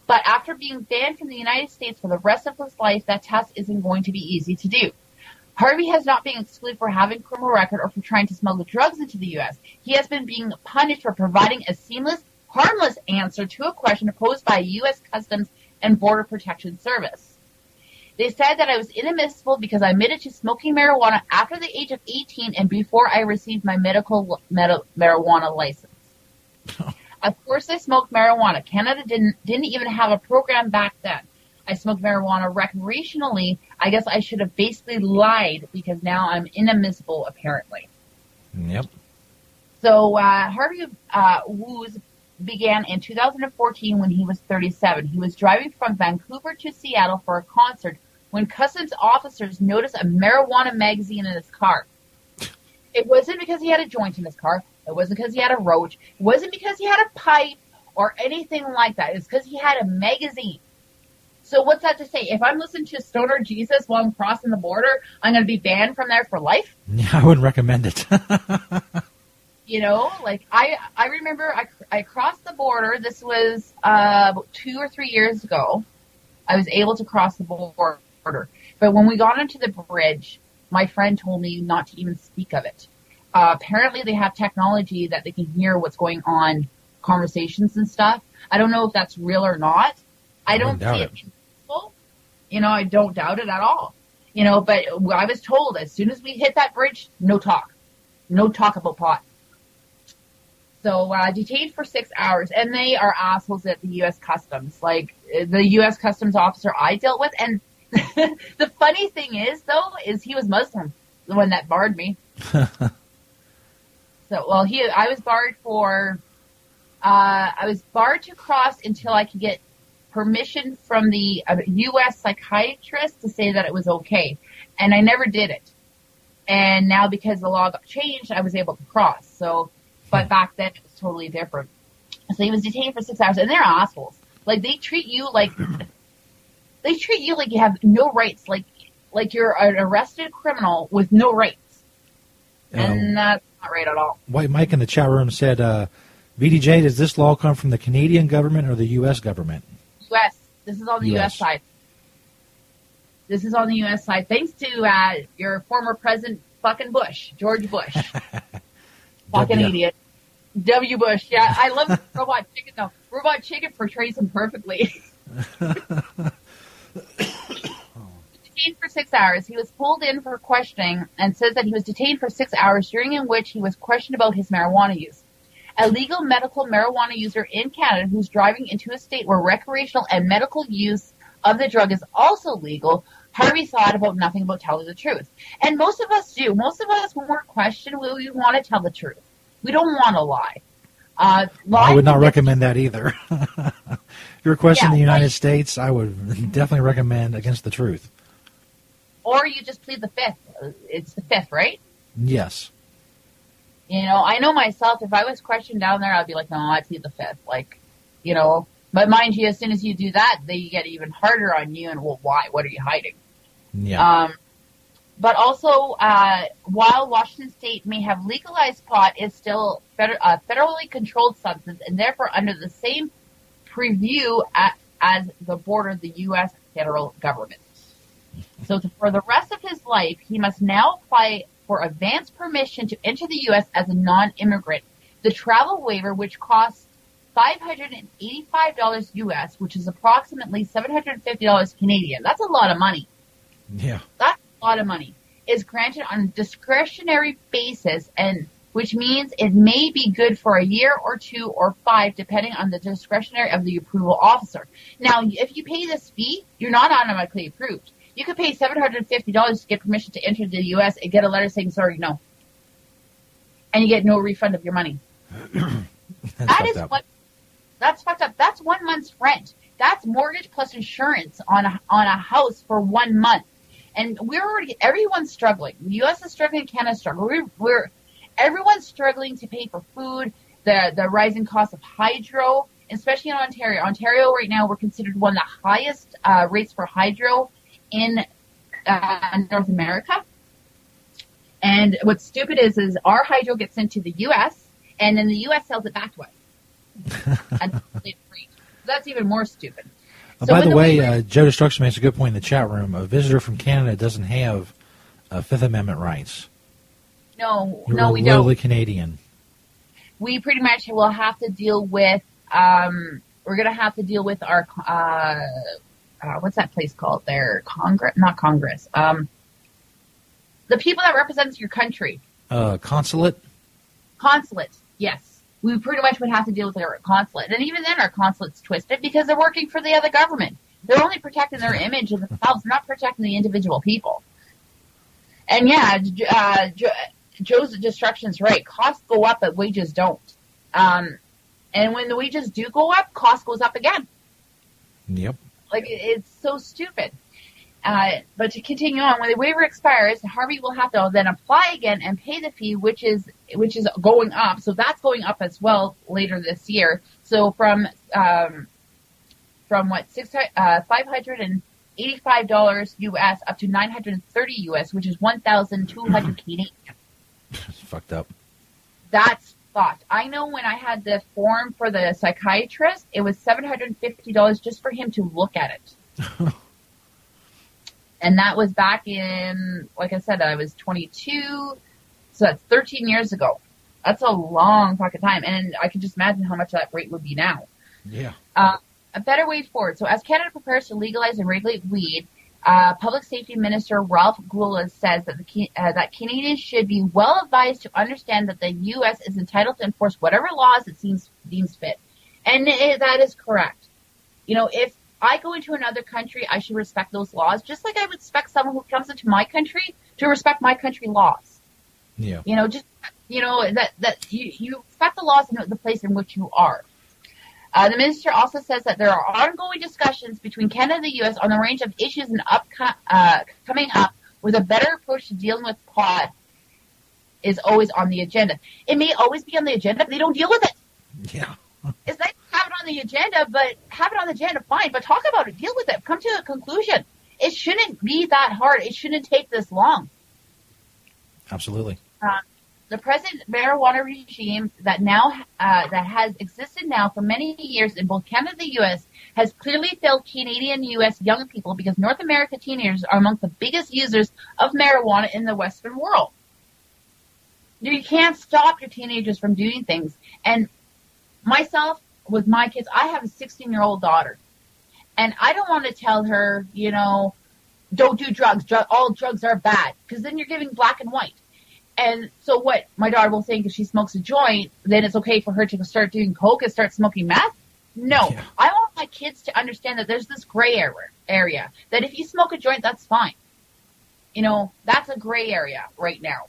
but after being banned from the United States for the rest of his life, that task isn't going to be easy to do. Harvey has not been excluded for having a criminal record or for trying to smuggle drugs into the U.S. He has been being punished for providing a seamless, harmless answer to a question posed by U.S. Customs and Border Protection Service. They said that I was inadmissible because I admitted to smoking marijuana after the age of 18 and before I received my medical medi- marijuana license. (laughs) of course, I smoked marijuana. Canada didn't didn't even have a program back then. I smoked marijuana recreationally. I guess I should have basically lied because now I'm inadmissible, apparently. Yep. So uh, Harvey uh, Woos began in 2014 when he was 37. He was driving from Vancouver to Seattle for a concert when customs officers noticed a marijuana magazine in his car. It wasn't because he had a joint in his car. It wasn't because he had a roach. It wasn't because he had a pipe or anything like that. It was because he had a magazine. So what's that to say? If I'm listening to Stoner Jesus while I'm crossing the border, I'm going to be banned from there for life? Yeah, (laughs) I wouldn't recommend it. (laughs) you know like i i remember i i crossed the border this was uh about two or three years ago i was able to cross the border but when we got onto the bridge my friend told me not to even speak of it uh, apparently they have technology that they can hear what's going on conversations and stuff i don't know if that's real or not i don't doubt see it. it possible. you know i don't doubt it at all you know but i was told as soon as we hit that bridge no talk no talk about pot so uh, detained for six hours, and they are assholes at the U.S. Customs. Like uh, the U.S. Customs officer I dealt with, and (laughs) the funny thing is, though, is he was Muslim, the one that barred me. (laughs) so, well, he I was barred for, uh, I was barred to cross until I could get permission from the uh, U.S. psychiatrist to say that it was okay, and I never did it. And now because the law got changed, I was able to cross. So but back then it was totally different. So he was detained for six hours, and they're assholes. Like they treat you like they treat you like you have no rights, like like you're an arrested criminal with no rights, and that's not right at all. White Mike in the chat room said, uh, "VDJ, does this law come from the Canadian government or the U.S. government?" U.S. This is on the U.S. US. side. This is on the U.S. side. Thanks to uh, your former president, fucking Bush, George Bush. (laughs) fucking W. idiot. W. Bush. Yeah, I love (laughs) Robot Chicken though. Robot Chicken portrays him perfectly. (laughs) detained for six hours. He was pulled in for questioning and says that he was detained for six hours, during in which he was questioned about his marijuana use. a legal medical marijuana user in Canada who's driving into a state where recreational and medical use of the drug is also legal, Harvey thought about nothing about telling the truth. And most of us do. Most of us, when we're questioned, we, we want to tell the truth. We don't want to lie. Uh, I would not recommend that either. (laughs) if you're questioning Yeah, the United like- States, I would (laughs) definitely recommend against the truth. Or you just plead the fifth. Uh, It's the fifth, right? Yes. You know, I know myself. If I was questioned down there, I'd be like, no, I plead the fifth. Like, you know. But mind you, as soon as you do that, they get even harder on you. And well, why? What are you hiding? Yeah. Um, but also, uh, while Washington State may have legalized pot, it's still feder- a federally controlled substance and therefore under the same preview at, as the border of the U.S. federal government. So for the rest of his life, he must now apply for advance permission to enter the U.S. as a non-immigrant. The travel waiver, which costs $585 U.S., which is approximately $750 Canadian. That's a lot of money Yeah. that's a lot of money, is granted on a discretionary basis and which means it may be good for a year or two or five depending on the discretionary of the approval officer. Now, if you pay this fee, you're not automatically approved. You could pay $750 to get permission to enter the U.S. and get a letter saying, sorry, no. And you get no refund of your money. (clears throat) that is up. what, that's fucked up. That's one month's rent. That's mortgage plus insurance on a, on a house for one month. And we're already, everyone's struggling. The U.S. is struggling, Canada's struggling. We're, we're, everyone's struggling to pay for food, the, the rising cost of hydro, especially in Ontario. Ontario right now, we're considered one of the highest, uh, rates for hydro in, uh, North America. And what's stupid is, is our hydro gets sent to the U.S. and then the U.S. sells it back to us. (laughs) and it's free. So that's even more stupid. Uh, So by the the way, uh, Joe Destruction makes a good point in the chat room. A visitor from Canada doesn't have uh, Fifth Amendment rights. No, You're no, we don't. Canadian. We pretty much will have to deal with. Um, we're gonna have to deal with our. Uh, what's that place called? There, Congress, not Congress. Um, the people that represents your country, Uh, consulate? consulate. Yes, we pretty much would have to deal with our consulate, and even then, our consulate's twisted because they're working for the other government. They're only protecting their image and themselves, not protecting the individual people. And yeah, uh, Jo- Joe's destruction's right. Costs go up, but wages don't. Um, and when the wages do go up, cost goes up again. Yep. Like it's so stupid. Uh, but to continue on, when the waiver expires, Harvey will have to then apply again and pay the fee, which is which is going up. So that's going up as well later this year. So from um, from what six uh, five hundred and eighty five dollars US up to nine hundred and thirty US, which is one thousand two hundred Canadian. It's fucked up. That's fucked. I know when I had the form for the psychiatrist, it was seven hundred and fifty dollars just for him to look at it. (laughs) and that was back in, like I said, I was twenty two, so that's thirteen years ago. That's a long fucking time, and I can just imagine how much that rate would be now. Yeah. Uh, a better way forward. So as Canada prepares to legalize and regulate weed, uh, Public Safety Minister Ralph Goodale says that the uh, that Canadians should be well advised to understand that the U.S. is entitled to enforce whatever laws it seems deems fit, and it, that is correct. You know, if I go into another country, I should respect those laws, just like I would expect someone who comes into my country to respect my country laws. Yeah. You know, just you know that that you you respect the laws in the place in which you are. Uh, the minister also says that there are ongoing discussions between Canada and the U.S. on the range of issues and up uh, coming up with a better approach to dealing with pot is always on the agenda. It may always be on the agenda, but they don't deal with it. Yeah. It's nice to have it on the agenda, but have it on the agenda, fine, but talk about it, deal with it, come to a conclusion. It shouldn't be that hard. It shouldn't take this long. Absolutely. Uh, the present marijuana regime that now uh, that has existed now for many years in both Canada and the U.S. has clearly failed Canadian U.S. young people because North America teenagers are among the biggest users of marijuana in the Western world. You can't stop your teenagers from doing things. And myself, with my kids, I have a 16 year old daughter, and I don't want to tell her, you know, don't do drugs. Dr- all drugs are bad because then you're giving black and white And so what my daughter will think if she smokes a joint, then it's okay for her to start doing coke and start smoking meth? No. I want my kids to understand that there's this gray area, area. That if you smoke a joint, that's fine. You know, that's a gray area right now.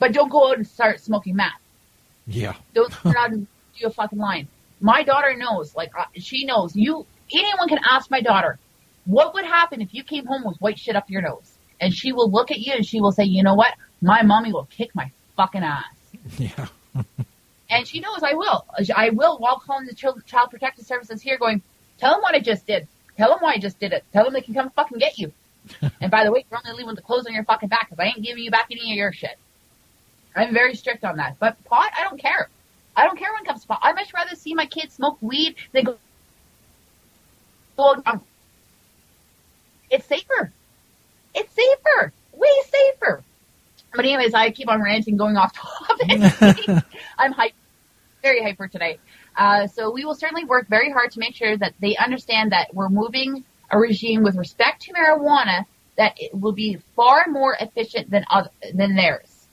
But don't go out and start smoking meth. Yeah. Don't turn out and (laughs) do a fucking line. My daughter knows, like, uh, she knows. You, anyone can ask my daughter, what would happen if you came home with white shit up your nose? And she will look at you and she will say, you know what? My mommy will kick my fucking ass. Yeah. (laughs) And she knows I will. I will while calling the Child, Child Protective Services here going, tell them what I just did. Tell them why I just did it. Tell them they can come fucking get you. (laughs) and by the way, you're only leaving the clothes on your fucking back because I ain't giving you back any of your shit. I'm very strict on that. But pot, I don't care. I don't care when it comes to pot. I'd much rather see my kids smoke weed than go. it's safer. It's safer. Way safer. But anyways, I keep on ranting, going off (laughs) topic. (laughs) I'm hype, very hyper today. Uh, so we will certainly work very hard to make sure that they understand that we're moving a regime with respect to marijuana that it will be far more efficient than other, than theirs.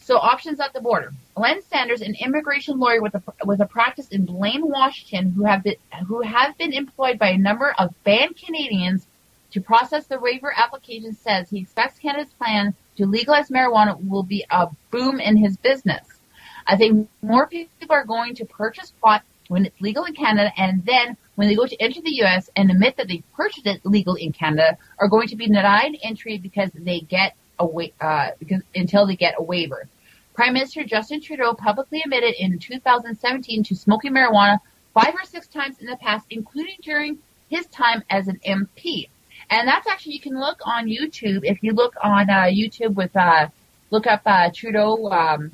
So options at the border. Len Saunders, an immigration lawyer with a with a practice in Blaine, Washington, who have been who have been employed by a number of banned Canadians to process the waiver application, says he expects Canada's plan to legalize marijuana will be a boom in his business. I think more people are going to purchase pot when it's legal in Canada, and then when they go to enter the U.S. and admit that they purchased it legal in Canada, are going to be denied entry because they get a wa- uh, because until they get a waiver. Prime Minister Justin Trudeau publicly admitted in 2017 to smoking marijuana five or six times in the past, including during his time as an MP. And that's actually, you can look on YouTube. If you look on uh, YouTube with, uh, look up uh, Trudeau, um,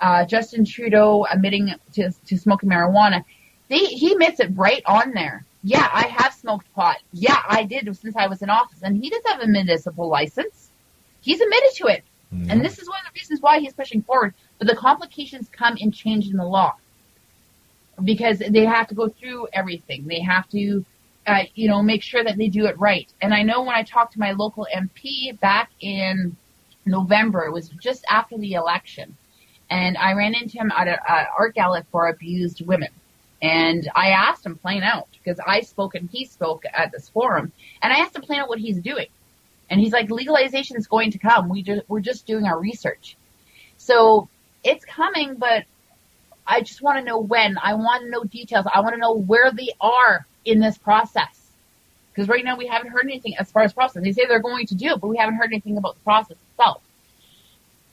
uh, Justin Trudeau admitting to, to smoking marijuana, they, he admits it right on there. Yeah, I have smoked pot. Yeah, I did since I was in office. And he does have a municipal license. He's admitted to it. And this is one of the reasons why he's pushing forward. But the complications come in changing the law. Because they have to go through everything. They have to, uh, you know, make sure that they do it right. And I know when I talked to my local MP back in November, it was just after the election, and I ran into him at an art gallery for abused women. And I asked him plain out, because I spoke and he spoke at this forum, and I asked him plain out what he's doing. And he's like, legalization is going to come. We just, we're just doing our research. So it's coming, but I just want to know when. I want to know details. I want to know where they are in this process. Because right now we haven't heard anything as far as process. They say they're going to do it, but we haven't heard anything about the process itself.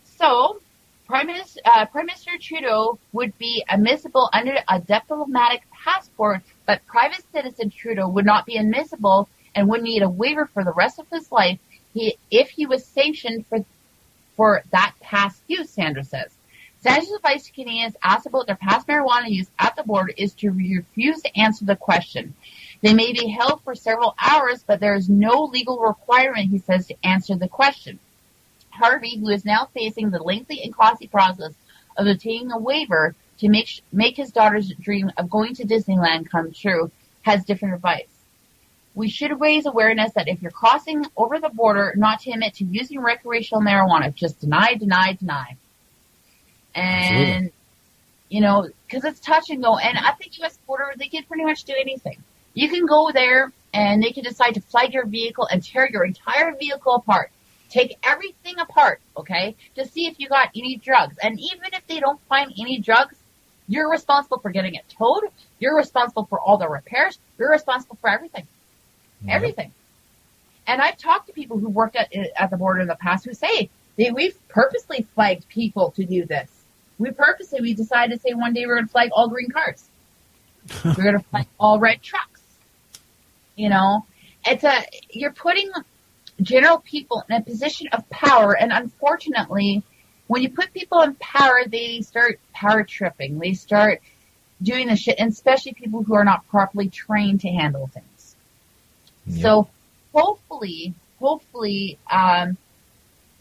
So, Prime Minister, uh, Prime Minister Trudeau would be admissible under a diplomatic passport, but private citizen Trudeau would not be admissible and would need a waiver for the rest of his life he, if he was sanctioned for for that past use, Saunders says. Saunders' advice to Canadians asked about their past marijuana use at the border is to refuse to answer the question. They may be held for several hours, but there is no legal requirement, he says, to answer the question. Harvey, who is now facing the lengthy and costly process of obtaining a waiver to make, make his daughter's dream of going to Disneyland come true, has different advice. We should raise awareness that if you're crossing over the border, not to admit to using recreational marijuana. Just deny, deny, deny. And, Absolutely. you know, cause it's touch and go. And at the U.S. border, they can pretty much do anything. You can go there and they can decide to flag your vehicle and tear your entire vehicle apart. Take everything apart, okay, to see if you got any drugs. And even if they don't find any drugs, you're responsible for getting it towed. You're responsible for all the repairs. You're responsible for everything. Mm-hmm. Everything. And I've talked to people who worked at, at the border in the past who say they, we've purposely flagged people to do this. We purposely, we decided to say one day we're going to flag all green cars. we're going (laughs) to flag all red trucks. You know, it's a, you're putting general people in a position of power and unfortunately, when you put people in power, they start power tripping. They start doing the shit, and especially people who are not properly trained to handle things. So hopefully, hopefully, um,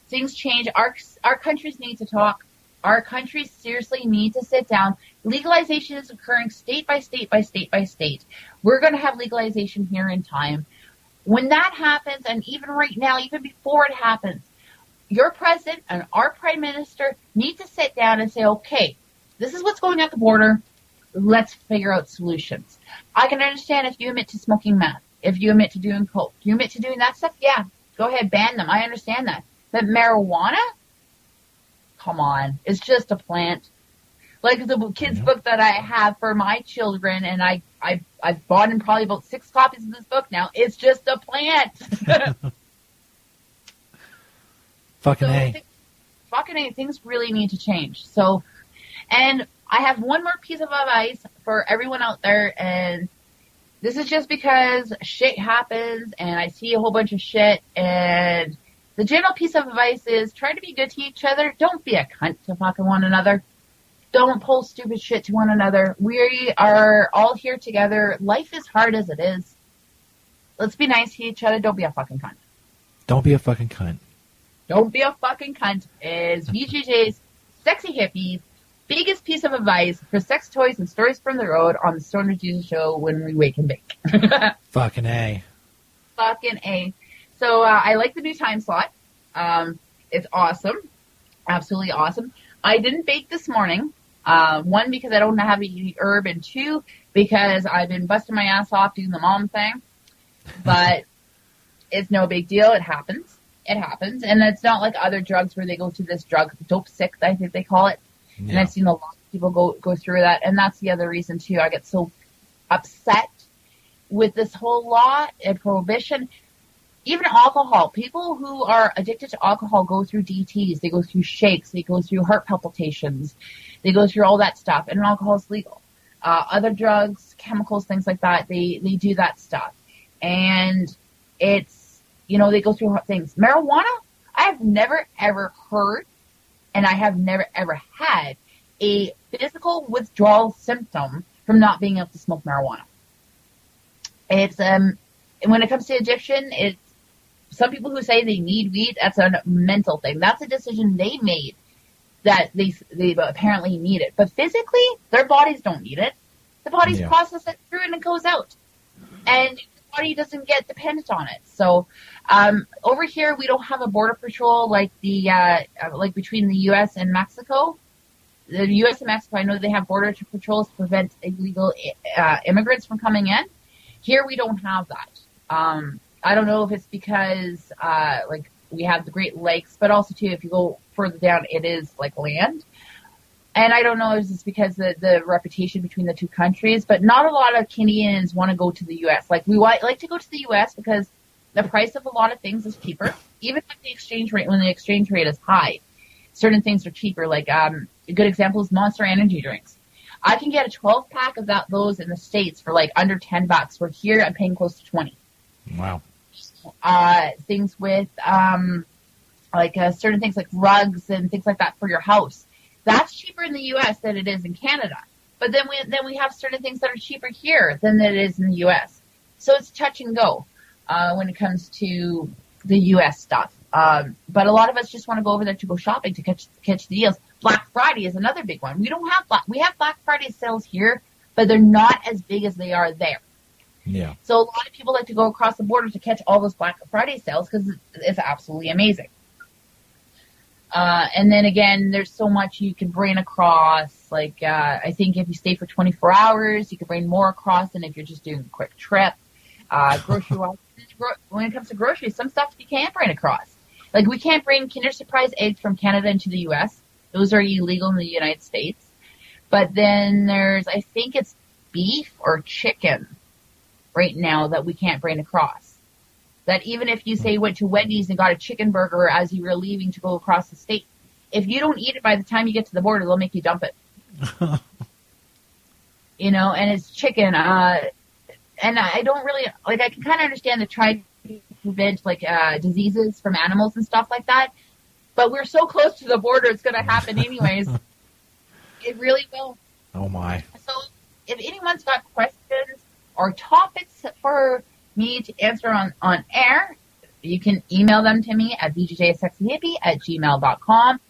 things change. Our our countries need to talk. Our countries seriously need to sit down. Legalization is occurring state by state by state by state. We're going to have legalization here in time. When that happens, and even right now, even before it happens, your president and our prime minister need to sit down and say, okay, this is what's going at the border. Let's figure out solutions. I can understand if you admit to smoking meth, if you admit to doing coke, you admit to doing that stuff. Yeah, go ahead, ban them. I understand that. But marijuana, come on, it's just a plant. Like the kids book that I have for my children, and I I I've bought in probably about six copies of this book now. It's just a plant. (laughs) Fucking So A. fucking A, things really need to change. So, and I have one more piece of advice for everyone out there, and this is just because shit happens, and I see a whole bunch of shit, and the general piece of advice is try to be good to each other. Don't be a cunt to fucking one another. Don't pull stupid shit to one another. We are all here together. Life is hard as it is. Let's be nice to each other. Don't be a fucking cunt. Don't be a fucking cunt. Don't be a fucking cunt is VDJ's Sexy Hippies biggest piece of advice for sex toys and stories from the road on the Stoner Jesus show when we wake and bake. (laughs) Fucking A. fucking A. So uh, I like the new time slot. Um, it's awesome. Absolutely awesome. I didn't bake this morning. Uh, one, because I don't have any herb, and two, because I've been busting my ass off doing the mom thing. But (laughs) it's no big deal. It happens. It happens. And it's not like other drugs where they go through this drug, dope sick, I think they call it. And I've seen a lot of people go, go through that. And that's the other reason too. I get so upset with this whole law and prohibition. Even alcohol. People who are addicted to alcohol go through DTs. They go through shakes. They go through heart palpitations. They go through all that stuff. And alcohol is legal. Uh, other drugs, chemicals, things like that, they, they do that stuff. And it's, you know, they go through things. Marijuana, I have never ever heard and I have never ever had a physical withdrawal symptom from not being able to smoke marijuana. It's um when it comes to addiction, it's some people who say they need weed. That's a mental thing. That's a decision they made that they they apparently need it. But physically, their bodies don't need it. The bodies Yeah. process it through and it goes out, and the body doesn't get dependent on it. So um, over here, we don't have a border patrol like the uh, uh, like between the U.S. and Mexico. The U.S. and Mexico, I know they have border patrols to prevent illegal uh, immigrants from coming in. Here, we don't have that. Um, I don't know if it's because uh, like we have the Great Lakes, but also too, if you go further down, it is like land. And I don't know if it's because the the reputation between the two countries, but not a lot of Canadians want to go to the U.S. Like we want, like to go to the U.S. because the price of a lot of things is cheaper, even if the exchange rate when the exchange rate is high. Certain things are cheaper. Like um, a good example is Monster Energy drinks. I can get a 12 pack of that those in the states for like under 10 bucks. We're here I'm paying close to 20 Wow. Uh, things with um, like uh, certain things like rugs and things like that for your house. That's cheaper in the U.S. than it is in Canada. But then we then we have certain things that are cheaper here than it is in the U.S. So it's touch and go uh, when it comes to the U.S. stuff. Um, but a lot of us just want to go over there to go shopping to catch catch the deals. Black Friday is another big one. We don't have black we have Black Friday sales here, but they're not as big as they are there. Yeah. So a lot of people like to go across the border to catch all those Black Friday sales because it's absolutely amazing. Uh, and then again, there's so much you can bring across. Like, uh, I think if you stay for 24 hours, you can bring more across than if you're just doing a quick trip. Uh, grocery (laughs) when it comes to groceries, some stuff you can't bring across. Like, we can't bring Kinder Surprise eggs from Canada into the U.S. Those are illegal in the United States. But then there's, I think it's beef or chicken right now that we can't bring across. That even if you say you went to Wendy's and got a chicken burger as you were leaving to go across the state, if you don't eat it by the time you get to the border, they'll make you dump it. (laughs) you know, and it's chicken. Uh, and I don't really like. I can kind of understand the try to prevent like uh, diseases from animals and stuff like that. But we're so close to the border, it's going to happen anyways. (laughs) it really will. Oh my. So if anyone's got questions or topics for me to answer on, on air, you can email them to me at vjsexyhippie at gmail.com.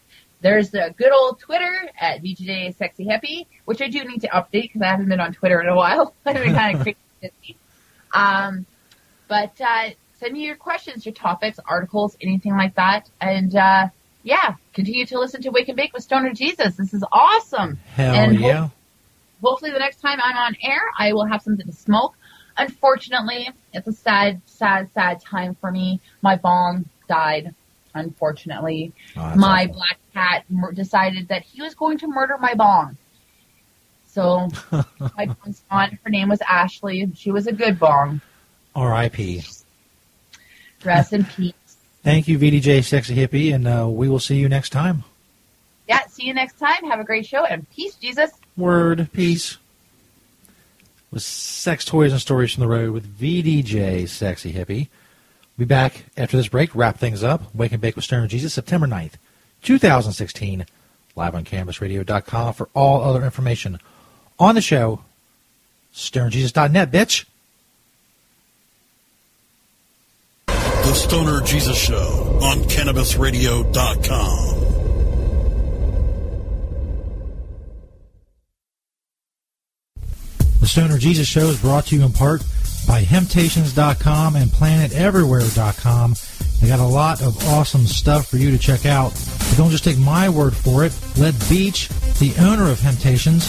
There's the good old Twitter at vjsexyhippie, which I do need to update because I haven't been on Twitter in a while. (laughs) I've been kind of crazy. Um, but uh, send me your questions, your topics, articles, anything like that. And uh, yeah, continue to listen to Wake and Bake with Stoner Jesus. This is awesome. Hell and yeah. ho- hopefully, the next time I'm on air, I will have something to smoke. Unfortunately, it's a sad, sad, sad time for me. My bong died. Unfortunately, Oh, my awful. black cat mur- decided that he was going to murder my bong. So (laughs) my bong's gone. Her name was Ashley. She was a good bong. R.I.P. Rest in peace. Thank you, VDJ Sexy Hippie, and uh, we will see you next time. Yeah, see you next time. Have a great show and peace, Jesus. Word, peace. With sex toys and stories from the road with VDJ Sexy Hippie. Be back after this break, wrap things up. Wake and Bake with Stoner Jesus, September 9th, 2016. Live on CannabisRadio.com for all other information on the show. StonerJesus.net, bitch. The Stoner Jesus Show on CannabisRadio.com. Stoner Jesus Show is brought to you in part by Hemptations.com and PlanetEverywhere.com. They got a lot of awesome stuff for you to check out. But don't just take my word for it. Let Beach, the owner of Hemptations,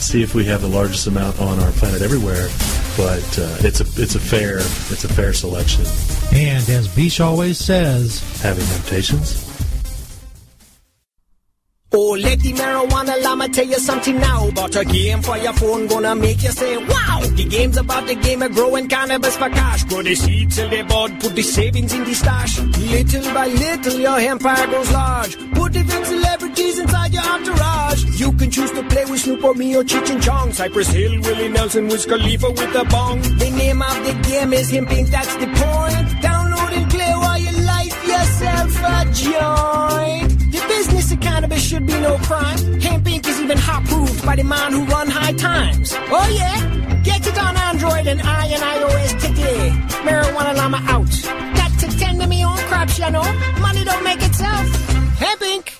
see if we have the largest amount on our planet everywhere. But uh, it's a it's a fair it's a fair selection. And as Beach always says, having Hemptations. Oh, let the marijuana llama tell you something now about a game for your phone gonna make you say, wow! The game's about the game of growing cannabis for cash. Grow the seeds till they bud, put the savings in the stash. Little by little, your empire grows large. Put different celebrities inside your entourage. You can choose to play with Snoop or me or Cheech and Chong. Cypress Hill, Willie Nelson, Wiz Khalifa with a bong. The name of the game is Hemp Inc., that's the point. Download and play while you light yourself a joint. The business of cannabis should be no crime. Hemp Inc. is even hot proved by the man who run high times. Oh yeah? Get it on Android and I and iOS today. Marijuana Llama out. Got to tend to me own crops, you know. Money don't make itself. Hemp Inc.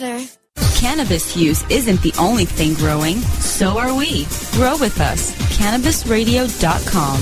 more. Cannabis use isn't the only thing growing, so are we. Grow with us. CannabisRadio.com.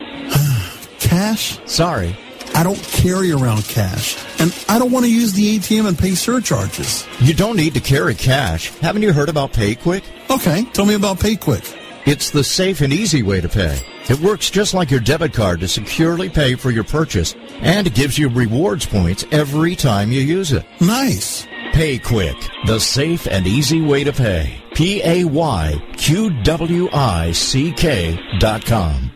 (sighs) Cash? Sorry. I don't carry around cash, and I don't want to use the ATM and pay surcharges. You don't need to carry cash. Haven't you heard about PayQwick? Okay, tell me about PayQwick. It's the safe and easy way to pay. It works just like your debit card to securely pay for your purchase, and gives you rewards points every time you use it. Nice. PayQwick, the safe and easy way to pay. P A Y Q W I C K dot com.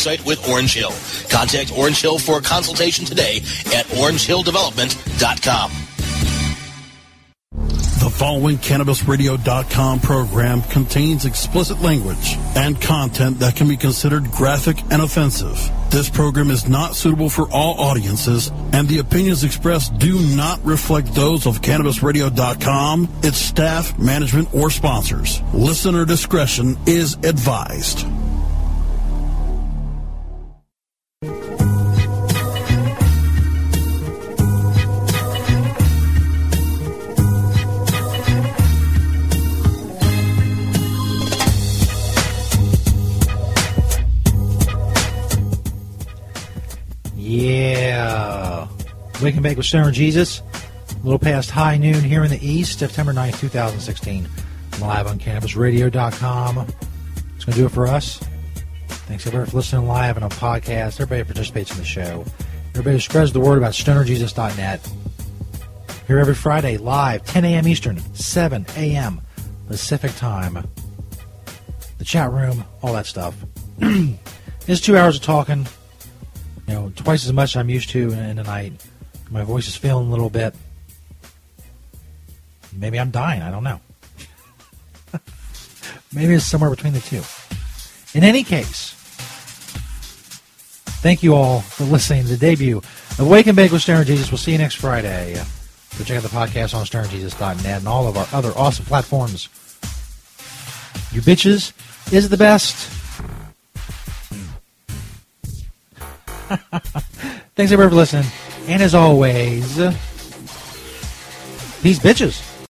website with Orange Hill. Contact Orange Hill for a consultation today at orangehilldevelopment.com. The following CannabisRadio.com program contains explicit language and content that can be considered graphic and offensive. This program is not suitable for all audiences, and the opinions expressed do not reflect those of CannabisRadio.com, its staff, management, or sponsors. Listener discretion is advised. Wake and Bake with Stoner Jesus. A little past high noon here in the East, September 9th, 2016. I'm Live on CannabisRadio.com. It's going to do it for us. Thanks everybody for listening live and on podcast. Everybody participates in the show. Everybody spreads the word about stonerjesus.net. Here every Friday, live, 10 a.m. Eastern, 7 a.m. Pacific time. The chat room, all that stuff. (clears throat) it's two hours of talking you know, twice as much as I'm used to in a night. My voice is failing a little bit. Maybe I'm dying. I don't know. (laughs) Maybe it's somewhere between the two. In any case, thank you all for listening to the debut of Wake and Bake with Stoner Jesus. We'll see you next Friday. Go check out the podcast on stonerjesus.net and all of our other awesome platforms. You bitches is the best. (laughs) Thanks everybody for listening. And as always, these bitches.